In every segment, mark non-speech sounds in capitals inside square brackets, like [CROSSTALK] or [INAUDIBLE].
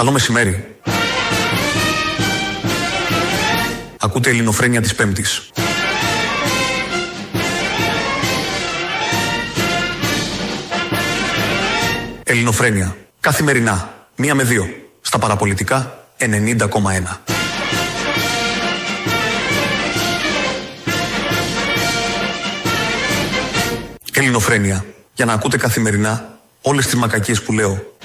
Καλό μεσημέρι. Ακούτε ελληνοφρένια της Πέμπτης. Ελληνοφρένια. Καθημερινά. Μία με δύο. Στα παραπολιτικά 90,1. Ελληνοφρένια. Για να ακούτε καθημερινά όλες τις μακακίες που λέω.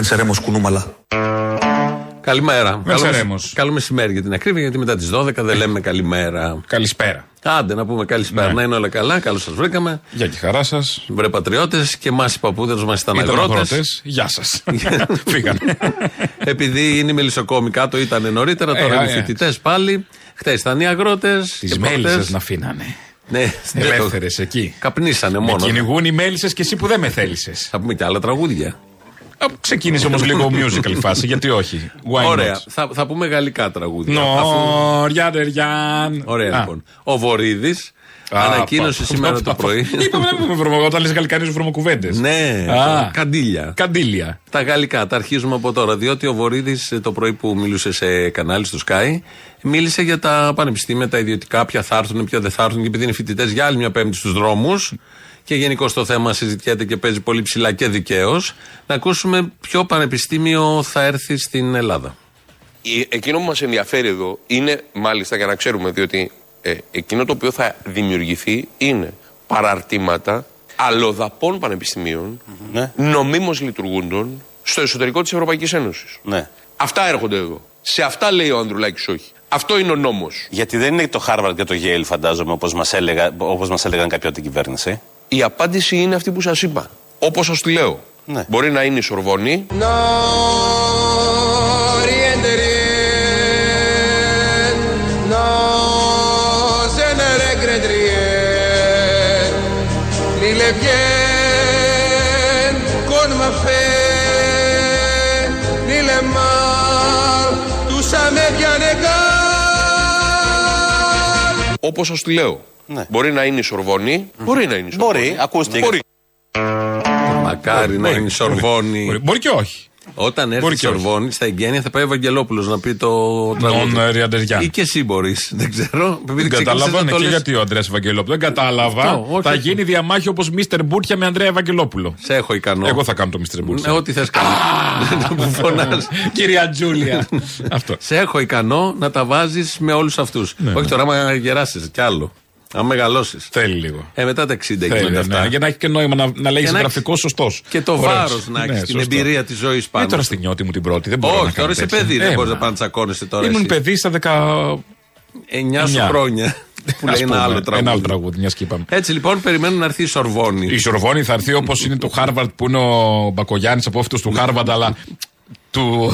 Βενσερέμος κουνούμαλα. Καλημέρα. Βενσερέμος. Καλό, καλό μεσημέρι για την ακρίβεια, γιατί μετά τις 12 δεν λέμε καλημέρα. Καλησπέρα. Άντε να πούμε καλησπέρα. Ναι. Να είναι όλα καλά. Καλώς σας βρήκαμε. Γεια και χαρά σας. Βρε πατριώτες και εμάς οι παππούδες μας ήταν Ήταν αγρότες. αγρότες. Γεια σας. [LAUGHS] Φύγανε. Επειδή είναι μελισσοκόμοι κάτω, ήταν νωρίτερα, τώρα Ε, είναι ε. φοιτητές πάλι. Χθε ήταν οι αγρότες. Τις μέλισσες να αφήνανε. Ναι, Ελεύθερες εκεί. Καπνίσανε Με μόνο. κυνηγούν οι μέλισσες και εσύ που δεν με θέλησες. Θα πούμε και άλλα τραγούδια. Ξεκίνησε όμως λίγο musical φάση, γιατί όχι; Why Ωραία. not? Θα, θα πούμε γαλλικά τραγούδια. Αφού- Νόρια, ντεριάν. Ωραία Α. λοιπόν. Ο Βορύδης Α, ανακοίνωσε πα- σήμερα πα- το πα- πρωί. [LAUGHS] Είπαμε να πούμε βρωμο. Όταν λες γαλλικά είναι βρωμοκουβέντες. Ναι, Α. καντήλια. Καντήλια. Τα γαλλικά, τα αρχίζουμε από τώρα. Διότι ο Βορύδης το πρωί που μιλούσε σε κανάλι στο Sky, μίλησε για τα πανεπιστήμια, τα ιδιωτικά, ποια θα έρθουν, ποια δεν θα έρθουν. Και επειδή είναι φοιτητές για άλλη μια πέμπτη στους δρόμους, και γενικώ το θέμα συζητιέται και παίζει πολύ ψηλά και δικαίως, να ακούσουμε ποιο πανεπιστήμιο θα έρθει στην Ελλάδα. Η- Εκείνο που μας ενδιαφέρει εδώ είναι, μάλιστα για να ξέρουμε, διότι ε, εκείνο το οποίο θα δημιουργηθεί είναι παραρτήματα αλλοδαπών πανεπιστημίων, Ναι. νομίμως λειτουργούντων, στο εσωτερικό της Ευρωπαϊκής Ένωσης. Ναι. Αυτά έρχονται εδώ. Σε αυτά λέει ο Ανδρουλάκης όχι. Αυτό είναι ο νόμος. Γιατί δεν είναι το Harvard και το Yale, φαντάζομαι, όπως μας έλεγα, όπως μας έλεγαν κάποιοι από την κυβέρνηση. Η απάντηση είναι αυτή που σας είπα. Όπως σας τη λέω. Ναι. Μπορεί να είναι η Σορβόνη, No ni le bien con ma fe, ni le mal, tu sa me bien égal. όπως σας τη λέω. Ναι. Μπορεί να είναι η Σορβόνη, μπορεί να είναι η Σορβόνη. Μπορεί, ακούστηκε. Μπορεί. Μακάρι να είναι η Σορβόνη. Μπορεί, μπορεί και όχι. Όταν έρθει Μπορεί η και όχι. Σορβόνη, στα εγγένεια θα πάει ο Ευαγγελόπουλος να πει το τραγούδι. Νον Ριαντεριάν. Ή και εσύ μπορείς. [LAUGHS] Δεν ξέρω. Επειδή Δεν ξεκίνησες κατάλαβα, να ναι, το και λες. γιατί ο Αντρέα Ευαγγελόπουλος. Δεν κατάλαβα. Αυτό, όχι, θα όχι. γίνει διαμάχη όπως Μίστερ Μπούρτια με Ανδρέα Ευαγγελόπουλο. Σε έχω ικανό. Εγώ θα κάνω το Μίστερ Ναι, Μπούρτια. Ό,τι θες κάνει. Που φωνάζει. Κυρία Τζούλια. [LAUGHS] Αυτό. Σε έχω ικανό να τα βάζεις με όλους αυτούς. Ναι, Όχι τώρα, άμα γεράσεις κι άλλο. Αν μεγαλώσεις. Θέλει λίγο. Ε, μετά τα 60 Θέλει, γίνονται ναι, αυτά. για να έχει και νόημα να, να λέγεται Και να γραφικό σωστός. Και το βάρος να έχεις την εμπειρία της ζωής πάνω. Ε, τώρα σου. στη νιώτη μου την πρώτη. Δεν μπορώ να Όχι, κάνω τώρα είσαι τέτοια. παιδί. Δεν Ε, μπορείς μα. να πάνε τσακώνεσαι τώρα. Ήμουν εσύ. παιδί στα 10. 9 σου Εννιά. χρόνια. Που λέει ας ένα πούμε, άλλο τραγούδι. Ένα άλλο τραγούδι, μιας και είπαμε. Έτσι λοιπόν περιμένουν να έρθει η Σορβόνη. Η Σορβόνη θα έρθει όπως είναι το Χάρβαρντ που είναι ο Μπακογιάννης απόφοιτος του Χάρβαρντ, αλλά του.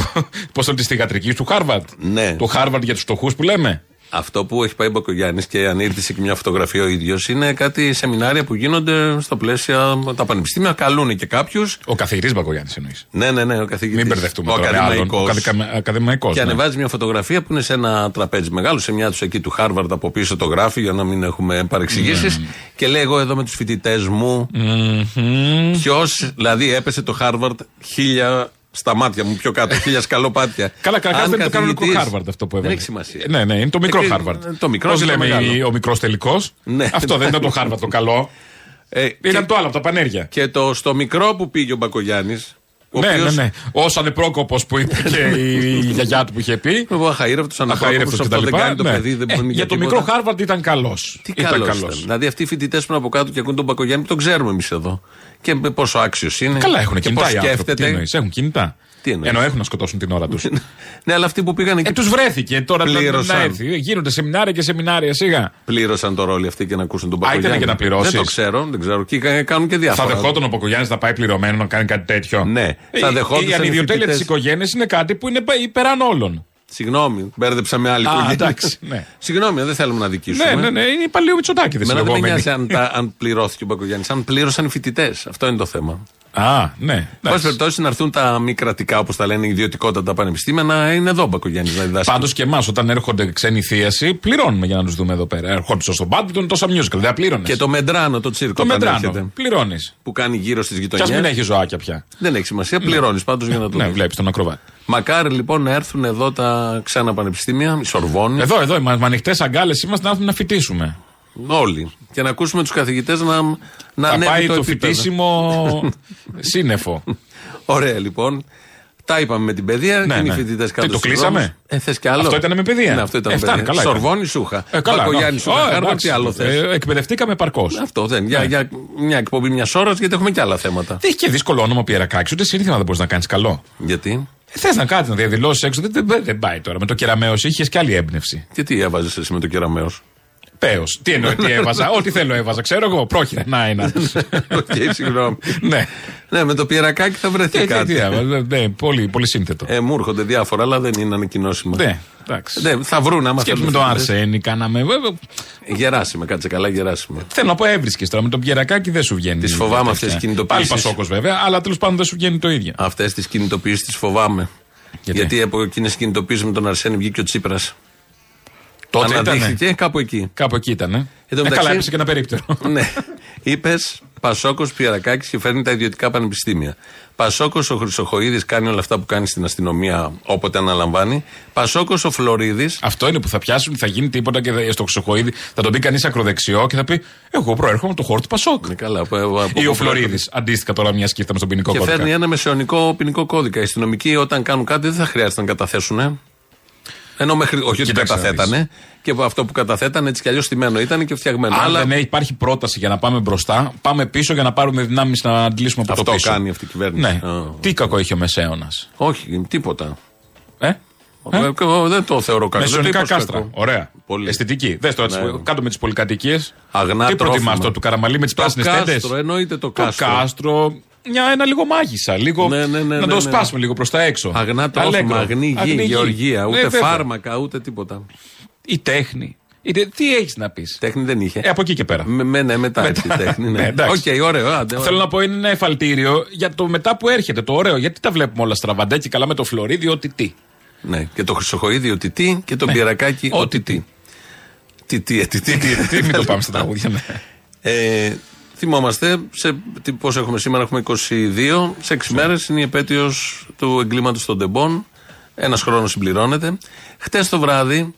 Πώς το τη θυγατρική του Χάρβαρντ; Ναι. Το Χάρβαρντ για τους φτωχούς που λέμε; Αυτό που έχει πάει ο Μπακογιάννης και ανήρτησε και μια φωτογραφία ο ίδιος είναι κάτι σεμινάρια που γίνονται στα πλαίσια. Τα πανεπιστήμια καλούν και κάποιους. Ο καθηγητής Μπακογιάννης εννοείς. Ναι, ναι, ναι, ο καθηγητής. Μην μπερδευτούμε Ο τώρα με άλλον. ακαδημαϊκός. Ο ακαδικα- ακαδημαϊκός, Και ναι. ανεβάζει μια φωτογραφία που είναι σε ένα τραπέζι μεγάλο, σε μια τους εκεί του Χάρβαρντ από πίσω το γράφει για να μην έχουμε παρεξηγήσεις. Ναι. Και λέει: Εγώ εδώ με τους φοιτητές μου. Ποιος, δηλαδή έπεσε το Χάρβαρντ χίλια στα μάτια μου πιο κάτω, χίλια σκαλοπάτια. [LAUGHS] Καλά, καταρχά Αν δεν είναι το κανονικό καθηγητής- Χάρβαρντ αυτό που Δεν έβαλε. έχει σημασία. Ναι, ναι, είναι το μικρό Ε, Χάρβαρντ. το μικρό Πώς και το λέμε μεγάλο. ο μικρός τελικός. Ναι. Αυτό δεν ήταν το Χάρβαρντ το καλό. Ε, Ήταν και, το άλλο από τα πανέρια. και το στο μικρό που πήγε ο Μπακογιάννης. Ναι, ναι, ναι. Ω ανεπρόκοπο που είπε και η γιαγιά του που είχε πει. Ο αχαήρευτο αναπρόκοπο Αχαήρευτο αυτό δεν κάνει το Ναι. παιδί, δεν Ε, μπορεί Για το τίποτα. μικρό Χάρβαρντ ήταν καλός. Τι ήταν καλός καλός. ήταν. Δηλαδή αυτοί οι φοιτητές που είναι από κάτω και ακούν τον Μπακογιάννη που τον ξέρουμε εμείς εδώ. Και με πόσο άξιος είναι. Καλά, έχουν και κινητά πώς οι άνθρωποι. Τι σκέφτεται. εννοείς, έχουν κινητά. Τι εννοείς; Ενώ έχουν να σκοτώσουν την ώρα τους. ναι, αλλά αυτοί που πήγαν εκεί ε, τους βρέθηκε τώρα να- να Πλήρωσαν. έρθει. Γίνονται σεμινάρια και σεμινάρια σιγά. πλήρωσαν το ρόλο αυτοί και να ακούσουν τον Α, ήταν Μπακογιάννη. και να πληρώσεις. Δεν το ξέρω, δεν ξέρω. Και κα- κάνουν και Θα διάφορα. δεχόταν ο Ποκογιάννη να πάει πληρωμένο να κάνει κάτι τέτοιο. Ναι. Ε, Θα δεχόντουσαν Η οι ανιδιοτέλεια της φοιτητές. οικογένειας είναι κάτι που είναι πε- υπεράν όλων. Συγγνώμη, μπέρδεψα με άλλη Α, οικογένεια. εντάξει, ναι. Συγγνώμη, δεν θέλουμε να δικήσουμε. Ναι, ναι, ναι. Είναι η παλαιό Μητσοτάκη Εμένα δεν με λεγόμενη. νοιάζει αν, τα- αν πληρώθηκε ο Μπακογιάννης, αν πλήρωσαν οι φοιτητές. Αυτό είναι το θέμα. Α, ναι. Εν πάση εντάξει. περιπτώσει να έρθουν τα μη κρατικά, όπως τα λένε, ιδιωτικότητα τα πανεπιστήμια, να είναι εδώ ο Μπακογιάννης να διδάσκει. Πάντως και εμάς, όταν έρχονται ξένοι θίαση, πληρώνουμε για να τους δούμε εδώ πέρα. Έρχονται στο μπάντμιντον τόσα musical. Δεν πλήρωνε. Και το Μεντράνο, το τσίρκο, το όταν μετράνο. έρχεται, Πληρώνεις. που κάνει γύρω στις Κι ας γειτονιέ. μην έχει ζωάκια πια. Δεν έχει σημασία, πληρώνεις πάντως για να το Ναι, δεις. βλέπεις τον ακροβάτη. Μακάρι λοιπόν να έρθουν εδώ τα ξένα πανεπιστήμια, η Σορβόνη, Εδώ, εδώ, με ανοιχτές αγκάλες είμαστε να έρθουμε να φοιτήσουμε. όλοι. Και να ακούσουμε τους καθηγητές να, να Θα ανέβει πάει το, επίπεδο. φοιτήσιμο [LAUGHS] σύννεφο. Ωραία λοιπόν. Τα είπαμε με την παιδεία Ναι, και είναι οι ναι. φοιτητές Τι, κάτω το στους κλείσαμε; δρόμους. Ε, θες κι άλλο; Αυτό ήταν με παιδεία; Ναι, αυτό ήταν Ε, με φτάνει, παιδεία. καλά ήταν. Σορβόνη Σούχα. Ε, καλά, Μπακογιάννη ναι. Σούχα. Ω, Χάρβαρτ, εντάξει. τι άλλο θες. Ε, εκπαιδευτήκαμε παρκώς. Αυτό δεν. Για, Ναι. για μια εκπομπή μιας ώρας, γιατί έχουμε και άλλα θέματα. Δεν έχει και δύσκολο όνομα Πιερακάκη, ούτε σύνθημα δεν μπορεί να κάνεις καλό. Γιατί, Θες να κάτι να διαδηλώσεις έξω, δεν, δεν, δεν πάει τώρα. Με το κεραμαίο είχες και άλλη έμπνευση. και τι έβαζες εσύ με το κεραμαίο. Πέο. Τι εννοεί, τι έβαζα; Ό,τι θέλω έβαζα. Ξέρω εγώ, πρόχειρα. Να ένα. [LAUGHS] Οκ, συγγνώμη. ναι. Ναι, με το Πιερρακάκη θα βρεθεί Ε, τι- κάτι. τι έβαζα, ναι, πολύ, πολύ σύνθετο. Ε, μου έρχονται διάφορα, αλλά δεν είναι ανακοινώσιμα. Ναι, εντάξει. Ναι, θα βρουν άμα Σκέψου θέλουν το φοιτητές. Αρσένη, κάναμε. βέβαια, Γεράσιμε, κάτσε καλά, Γεράσιμε. Θέλω να πω έβρισκες τώρα. Με τον Πιερακάκη δεν σου βγαίνει. Τις φοβάμαι τέτοια. αυτές τις κινητοποιήσεις. Πάλι Πασόκος βέβαια, αλλά τέλος πάντων δεν σου βγαίνει το ίδιο. Αυτές τις κινητοποιήσεις τις φοβάμαι. Γιατί; Γιατί από εκείνες τις κινητοποιήσεις με τον Αρσένη βγήκε ο Τσίπρα. Τότε ήταν. Αναδείχθηκε κάπου εκεί. Κάπου εκεί ήταν. Ε, Εν τω ε μεταξύ- καλά, έπεσε και ένα περίπτερο. [LAUGHS] ναι. Είπες Πασόκος Πιερακάκη και φέρνει τα ιδιωτικά πανεπιστήμια. Πασόκος ο Χρυσοχοίδης κάνει όλα αυτά που κάνει στην αστυνομία όποτε αναλαμβάνει. Πασόκος ο Φλωρίδη. Αυτό είναι που θα πιάσουν, θα γίνει τίποτα και θα- στο Χρυσοχοίδη θα τον πει κανείς ακροδεξιό και θα πει Εγώ προέρχομαι από το χώρο του Πασόκ. Ναι, καλά. από- από- από- Ή ο από- Φλωρίδης. Αντίστοιχα τώρα μιας σκύφταμε στον ποινικό Και κώδικα. φέρνει ένα μεσαιωνικό ποινικό κώδικα. Οι αστυνομικοί όταν κάνουν κάτι δεν θα χρειάζεται να καταθέσουν. Ε. Ενώ μέχρι. Όχι ότι Κοίταξε να καταθέτανε. Και από αυτό που καταθέτανε έτσι κι αλλιώς στημένο ήταν και φτιαγμένο. Αν Αλλά δεν υπάρχει πρόταση για να πάμε μπροστά, πάμε πίσω για να πάρουμε δυνάμεις να αντλήσουμε από αυτό το πίσω. κάνει αυτή η κυβέρνηση. Ναι. Α. Τι κακό έχει ο Μεσαίωνας. Όχι, τίποτα. Ε; Ε, εγώ δεν το θεωρώ κακό. Μεσαιωνικά Δεν το είπα κάστρα. κακό. Ωραία. Πολύ. Αισθητική. Δες τώρα, Ναι. τις- κάτω με τις πολυκατοικίες. Αγνά Τι προτιμάς τρόφιμα. αυτό του καραμαλί με τις Το πράσινες τέντες; κάστρο, εννοείται το Το κάστρο. Κάστρο. Μια, ένα λίγο μάγισσα. Λίγο, Ναι, ναι, ναι, να ναι, το ναι. σπάσουμε λίγο προς τα έξω. Αγνά τρόφιμα, Αλέγκρο. αγνή γη, Αγνή γεωργία. Ναι, Ούτε βέβαια. φάρμακα, ούτε τίποτα. Η τέχνη. Είτε- τι έχεις να πεις; Τέχνη δεν είχε. Ε, από εκεί και πέρα. Με, με, ναι, μετά, Μετά. έρθει η τέχνη. Ναι, [LAUGHS] Ναι, εντάξει. Οκ, ωραίο. Άντε, Θέλω να πω είναι ένα εφαλτήριο για το μετά που έρχεται, το ωραίο. Γιατί τα βλέπουμε όλα στραβαντέ και καλά με το Φλωρίδη, ότι τι. Ναι, και το Χρυσοχοίδη ότι τι και το Ναι. Πιερρακάκη Ό,τι ότι τι. Τι, τι, ε, τι, τι. Τι, [LAUGHS] μην το πάμε στα τραγούδια. Ναι. Ε, θυμόμαστε σε, τι, πώς έχουμε σήμερα, έχουμε 22. Σε 6 μέρες είναι η επέτειος του εγκλήματος των Τεμπών. Ένας χρόνος συμπληρώνεται. Χτες το βράδυ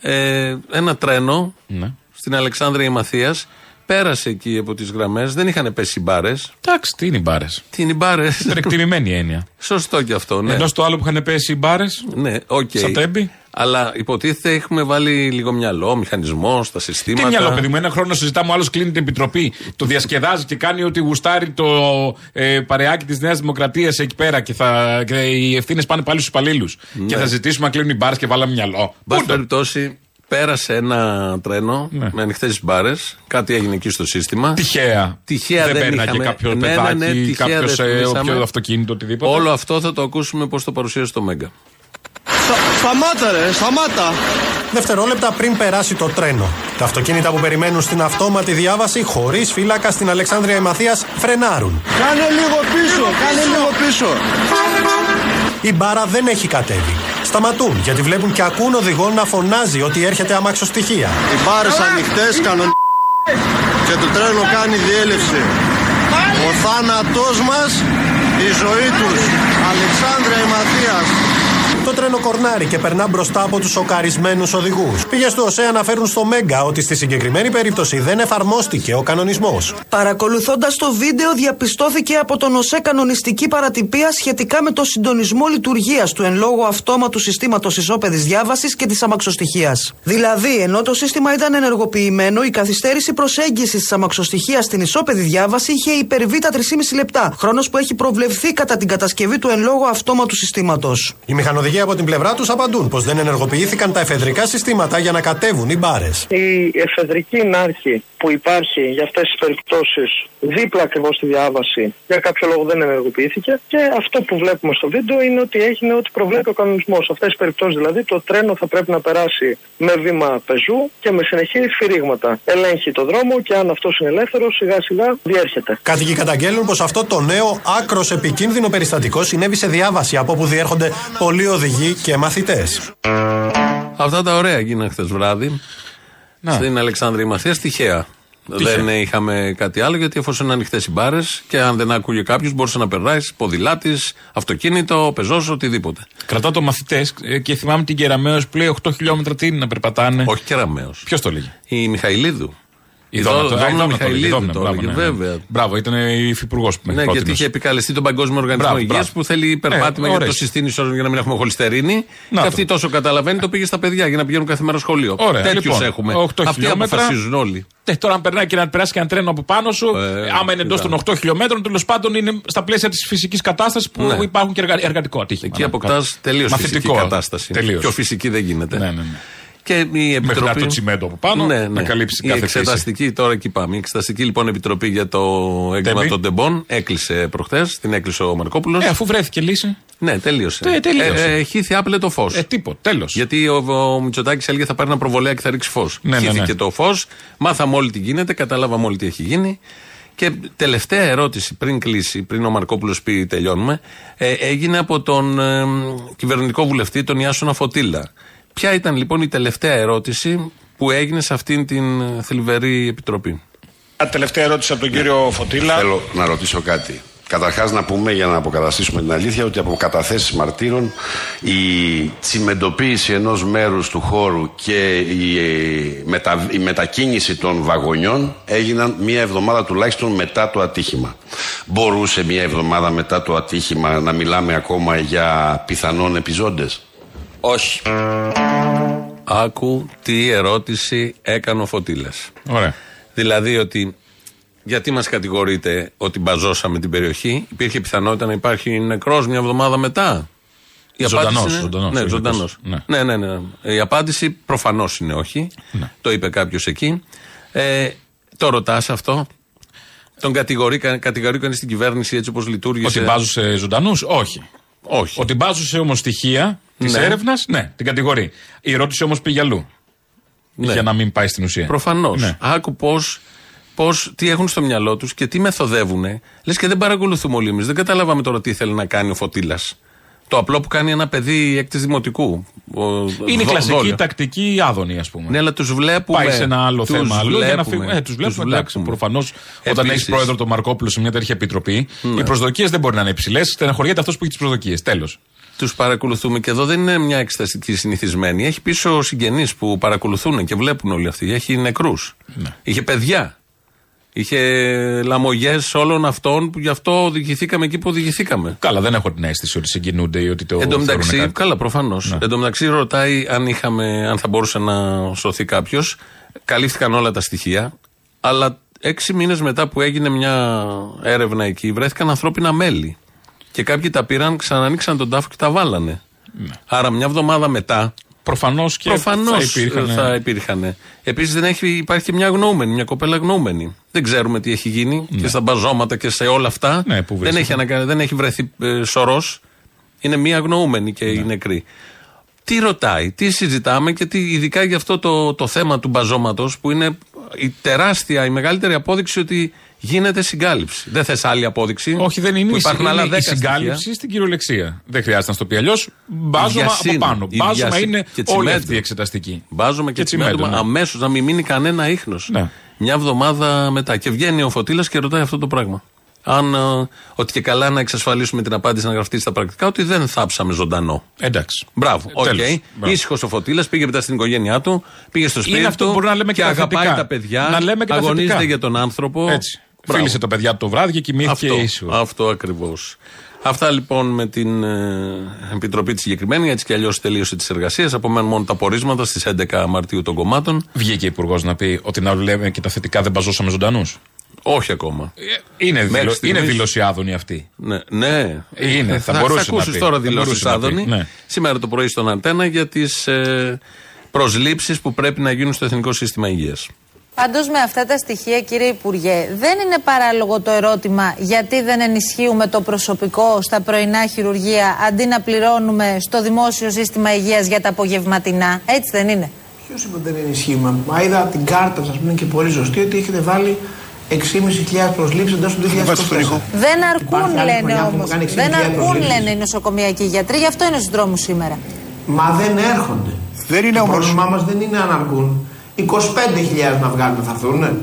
ε, ένα τρένο Ναι. στην Αλεξάνδρεια Ημαθίας πέρασε εκεί από τις γραμμές. Δεν είχαν πέσει οι μπάρες. Εντάξει, τι είναι οι μπάρες; Τι είναι οι μπάρες; Είναι εκτιμημένη έννοια. Σωστό και αυτό, ναι. Ενώ στο άλλο που είχαν πέσει οι μπάρες; Ναι, οκ. Σαν Τέμπη; Αλλά υποτίθεται έχουμε βάλει λίγο μυαλό, μηχανισμό στα Τι συστήματα. μυαλό, παιδί μου, ένα χρόνο συζητάμε, ο άλλος κλείνει την επιτροπή, το διασκεδάζει και κάνει ότι γουστάρει το ε, παρεάκι της Νέας Δημοκρατίας εκεί πέρα και, θα, και οι ευθύνες πάνε πάλι στους υπαλλήλους. Και θα ζητήσουμε να κλείνουν οι μπάρες και βάλαμε μυαλό. Εν πάση Πού το- περιπτώσει, πέρασε ένα τρένο Ναι. με ανοιχτές μπάρες. Κάτι έγινε εκεί στο σύστημα. Τυχαία. Τυχαία δεν πέρναγε είχαμε. κάποιο Ναι, ναι, παιδάκι, ναι, τυχαία κάποιος δεν ε, θυμήσαμε. όποιο αυτοκίνητο, οτιδήποτε. Όλο αυτό θα το ακούσουμε πώς το παρουσίασε το Μέγκα. Σταμάτα ρε, σταμάτα. Δευτερόλεπτα πριν περάσει το τρένο. Τα αυτοκίνητα που περιμένουν στην αυτόματη διάβαση χωρίς φύλακα στην Αλεξάνδρεια Ημαθία φρενάρουν. Κάνε λίγο πίσω, κάνε λίγο πίσω. Η μπάρα δεν έχει κατέβει. Σταματούν γιατί βλέπουν και ακούν οδηγό να φωνάζει ότι έρχεται αμάξοστοιχεία. Οι μπάρες ανοιχτές κανον... και το τρένο κάνει διέλευση. Ο θάνατός μας, η ζωή τους. Αλεξάνδρεια Ηματίας. Το τρένο κορνάρει και περνά μπροστά από τους σοκαρισμένους οδηγούς. Πήγε στο ΟΣΕ αναφέρουν στο Μέγκα ότι στη συγκεκριμένη περίπτωση δεν εφαρμόστηκε ο κανονισμός. Παρακολουθώντας το βίντεο, διαπιστώθηκε από τον ΟΣΕ κανονιστική παρατυπία σχετικά με το συντονισμό λειτουργίας του εν λόγω αυτόματου συστήματος ισόπεδης διάβασης και της αμαξοστοιχεία. Δηλαδή, ενώ το σύστημα ήταν ενεργοποιημένο, η καθυστέρηση προσέγγισης της αμαξοστοιχεία στην ισόπεδη διάβαση είχε υπερβεί τα 3,5 λεπτά. Χρόνος που έχει προβλεφθεί κατά την κατασκευή του εν λόγω αυτόματου συστήματος. Οι μηχανοδηγοί υπουργοί από την πλευρά τους απαντούν πως δεν ενεργοποιήθηκαν τα εφεδρικά συστήματα για να κατέβουν οι μπάρες. Η εφεδρική νάρχη που υπάρχει για αυτές τις περιπτώσεις δίπλα ακριβώς στη διάβαση για κάποιο λόγο δεν ενεργοποιήθηκε και αυτό που βλέπουμε στο βίντεο είναι ότι έγινε ό,τι προβλέπει ο κανονισμός. Σε αυτές τις περιπτώσεις δηλαδή το τρένο θα πρέπει να περάσει με βήμα πεζού και με συνεχή φυρίγματα. Ελέγχει το δρόμο και αν αυτός είναι ελεύθερος σιγά σιγά διέρχεται. Κάτοικοι καταγγέλνουν πως αυτό το νέο άκρος επικίνδυνο περιστατικό συνέβη σε διάβαση από όπου διέρχονται πολλοί οδηγοί και μαθητές. Αυτά τα ωραία γίνανε χθες βράδυ. Να. Στην Αλεξάνδρεια Μαθίας, τυχαία. Τυχαία. Δεν είχαμε κάτι άλλο γιατί εφόσον είναι ανοιχτές οι μπάρες και αν δεν άκουγε κάποιος μπορούσε να περάσει ποδηλάτη, αυτοκίνητο, πεζός, οτιδήποτε. Κρατάω το μαθητές και θυμάμαι την Κεραμαίο που λέει 8 χιλιόμετρα τι είναι να περπατάνε. Όχι κεραμαίο. Ποιος το λέγει. Η Μιχαηλίδου. Η Δόμνα, το- α, η Δόμνα Δόμνα το Μιχαηλίδου έλεγε, το μπράβο, έλεγε, ναι, ναι. βέβαια. Μπράβο, ήταν η υφυπουργό που με Ναι, γιατί πρότεινες. είχε επικαλεστεί τον Παγκόσμιο Οργανισμό Μπράβο, Υγείας μπράβο. που θέλει υπερπάτημα Ε, για να το ωραίς. συστήνει ίσως για να μην έχουμε χολυστερίνη. Να και το. αυτή τόσο καταλαβαίνει, το πήγε στα παιδιά για να πηγαίνουν κάθε μέρα σχολείο. Ωραία, Τέτοιους λοιπόν, έχουμε. 8 Αυτοί χιλιόμετρα. αποφασίζουν όλοι. Ε, τώρα, αν περνάει και να περάσει και ένα τρένο από πάνω σου, Ε, άμα είναι εντός είδα. των 8 χιλιόμετρων, τέλος πάντων είναι στα πλαίσια της φυσικής κατάστασης που Ναι. υπάρχουν και εργα- εργατικό ατύχημα. Εκεί Ναι, αποκτάς κάτι. τελείως φυσική Μαθητικό. κατάσταση. Τελείως. Πιο φυσική δεν γίνεται. Ναι, ναι, ναι. Και η Μέχρι να επιτροπή. το τσιμέντο από πάνω, ναι, ναι. να καλύψει η κάθε φύση. εξεταστική, τώρα εκεί πάμε. Η εξεταστική λοιπόν επιτροπή για το έγκλημα Τέμπη. των τεμπών έκλεισε προχθές. Την έκλεισε ο Μαρκόπουλος. Ε, αφού βρέθηκε λύση. Ναι, τελείωσε. Τε- τελείωσε. Ε, ε, χύθη άπλε το φως. Ε, τίποτα. Τέλος. Γιατί ο, ο Μητσοτάκης έλεγε θα πάρει ένα προβολέα και θα ρίξει φως. Ναι, ναι, Χύθηκε ναι. το φως, μάθαμε όλοι τι γίνεται, καταλάβαμε όλοι τι έχει γίνει. Και τελευταία ερώτηση πριν κλείσει, πριν ο Μαρκόπουλος πει τελειώνουμε, ε, έγινε από τον ε, κυβερνητικό βουλευτή, τον Ιάσονα Φωτήλα. Ποια ήταν λοιπόν η τελευταία ερώτηση που έγινε σε αυτήν την ε, θλιβερή επιτροπή; Τελευταία ερώτηση από τον κύριο Φωτήλα. Θέλω να ρωτήσω κάτι. Καταρχάς να πούμε για να αποκαταστήσουμε την αλήθεια ότι από καταθέσεις μαρτύρων η τσιμεντοποίηση ενός μέρους του χώρου και η, ε, μετα- η μετακίνηση των βαγονιών έγιναν μία εβδομάδα τουλάχιστον μετά το ατύχημα. Μπορούσε μία εβδομάδα μετά το ατύχημα να μιλάμε ακόμα για πιθανόν επιζώντες; Όχι. Άκου τι ερώτηση έκανε ο Φωτήλας. Ωραία. Δηλαδή ότι γιατί μας κατηγορείτε ότι μπαζώσαμε την περιοχή, υπήρχε πιθανότητα να υπάρχει νεκρός μια εβδομάδα μετά; Η Ζωντανός, απάντηση είναι- ζωντανός, Ναι, όχι ζωντανός. νεκρός. Ναι. ναι, ναι, Η απάντηση προφανώς είναι όχι. Ναι. Το είπε κάποιος εκεί. Ε, το ρωτάς αυτό; Τον κατηγορεί, κα- κατηγορεί κανείς στην κυβέρνηση έτσι όπως λειτουργήσε; Ότι μπάζουσε ζωντανούς, όχι. Όχι. Ότι μπάζουσε όμως στοιχεία της Ναι. έρευνας, ναι, την κατηγορεί. Η ερώτηση όμως πήγε αλλού. Ναι. Για να μην πάει στην ουσία. Προφανώς. Ναι. Άκου πώς. Πώς, τι έχουν στο μυαλό τους και τι μεθοδεύουν. Λες και δεν παρακολουθούμε όλοι εμείς. Δεν καταλάβαμε τώρα τι θέλει να κάνει ο Φωτήλα. Το απλό που κάνει ένα παιδί έκτη δημοτικού. Ο- Είναι η δο- κλασική δόλιο. τακτική άδωνη, ας πούμε. Ναι, αλλά τους βλέπουμε. Πάει σε ένα άλλο Τους θέμα αλλού για να βλέπουμε. φύγουμε. Ε, τους βλέπουμε. Τους Εντάξει, βλέπουμε. προφανώς όταν Επίσης- έχει πρόεδρο τον Μαρκόπουλο σε μια τέτοια επιτροπή, οι προσδοκίες δεν μπορεί να είναι υψηλές. Στεναχωριέται αυτός που έχει τις προσδοκίες. Τέλος. Τους παρακολουθούμε και εδώ δεν είναι μια εξεταστική συνηθισμένη. Έχει πίσω συγγενείς που παρακολουθούν και βλέπουν όλοι αυτοί. Έχει νεκρούς. Ναι. Είχε παιδιά. Είχε λαμογές όλων αυτών που γι' αυτό οδηγηθήκαμε εκεί που οδηγηθήκαμε. Καλά, δεν έχω την αίσθηση ότι συγκινούνται ή ότι το. Εν τω θεωρούν μεταξύ, κάτι. καλά, προφανώς. Ναι. Εν τω μεταξύ, ρωτάει αν, είχαμε, αν θα μπορούσε να σωθεί κάποιος. Καλύφθηκαν όλα τα στοιχεία. Αλλά έξι μήνες μετά που έγινε μια έρευνα εκεί, βρέθηκαν ανθρώπινα μέλη. Και κάποιοι τα πήραν, ξανανοίξαν τον τάφο και τα βάλανε. Άρα, μια εβδομάδα μετά. Προφανώς και Προφανώς θα υπήρχαν. θα υπήρχαν. Επίσης, δεν έχει, υπάρχει και μια αγνοούμενη, μια κοπέλα αγνοούμενη. Δεν ξέρουμε τι έχει γίνει και στα μπαζώματα και σε όλα αυτά. Ναι, που δεν, βρίσκεται. έχει ανακα... δεν έχει βρεθεί ε, σωρός. Είναι μια αγνοούμενη και Ναι. η νεκρή. Τι ρωτάει, τι συζητάμε και τι, ειδικά για αυτό το, το θέμα του μπαζώματος που είναι η τεράστια, η μεγαλύτερη απόδειξη ότι γίνεται συγκάλυψη. Δεν θες άλλη απόδειξη. Όχι, δεν είναι. Που η υπάρχουν άλλα είναι η δέκα συγκάλυψη στοιχεία. στην κυριολεξία. Δεν χρειάζεται να στο πει αλλιώς. Μπάζωμα από Βιασύνη. πάνω. Η Μπάζωμα βιασύνη. είναι Και όλη τσιμέντο. αυτή η εξεταστική. Βάζουμε και, Και τσιμέντο, τσιμέντο ναι. αμέσως να μην μείνει κανένα ίχνος. Ναι. Μια εβδομάδα μετά. Και βγαίνει ο Φωτήλα και ρωτάει αυτό το πράγμα. Αν, ε, ότι και καλά να εξασφαλίσουμε την απάντηση να γραφτεί στα πρακτικά ότι δεν θάψαμε ζωντανό. Εντάξει. Μπράβο. Οκ. Τέλος. Μπράβο. Ήσυχος ο Φωτήλα, πήγε μετά στην οικογένειά του, πήγε στο σπίτι Είναι αυτό του. που μπορούμε να λέμε και τα αγαπάει θετικά. τα παιδιά. Να λέμε και τα αγωνίζεται θετικά. για τον άνθρωπο. Έτσι. Μπράβο. Φίλησε τα παιδιά του το βράδυ και κοιμήθηκε Αυτό, ήσυχος. αυτό ακριβώς. Αυτά λοιπόν με την ε, επιτροπή τη συγκεκριμένη. Έτσι κι αλλιώς τελείωσε τη εργασία. Απομένουν μόνο τα πορίσματα στις 11 Μαρτίου των κομμάτων. Βγήκε ο Υπουργός να πει ότι να λέμε και τα θετικά δεν μπαζώσαμε ζωντανούς. Όχι ακόμα. Είναι, Μέχρι δηλω... στιγμής- είναι δήλωση άδωνη αυτή. Ναι, ναι. Είναι, θα θα, μπορούσε θα να ακούσεις πει. τώρα Θα δηλώσει μπορούσε να πει, Άδωνη. ναι. Σήμερα το πρωί στον Αντένα για τις ε, προσλήψεις που πρέπει να γίνουν στο Εθνικό Σύστημα Υγείας. Πάντως με αυτά τα στοιχεία κύριε Υπουργέ δεν είναι παράλογο το ερώτημα γιατί δεν ενισχύουμε το προσωπικό στα πρωινά χειρουργεία αντί να πληρώνουμε στο δημόσιο σύστημα υγείας για τα απογευματινά. Έτσι δεν είναι. Ποιος είπε ότι δεν ενισχύουμε; Μα είδα την κάρτα σας που είναι και πολύ ζωστή ότι έχετε βάλει 6.500 προσλήψεις εντός του 2024. Δεν αρκούν Υπάρχει άλλη λένε χρονιά που όμως. κάνει 6.000 Δεν αρκούν προσλήψεις. λένε οι νοσοκομιακοί γιατροί, γι' αυτό είναι στους δρόμους σήμερα. Μα δεν έρχονται. Δεν είναι Το όμως- πρόβλημά μας δεν είναι αν αρκούν. 25.000 να βγάλουμε θα έρθουν.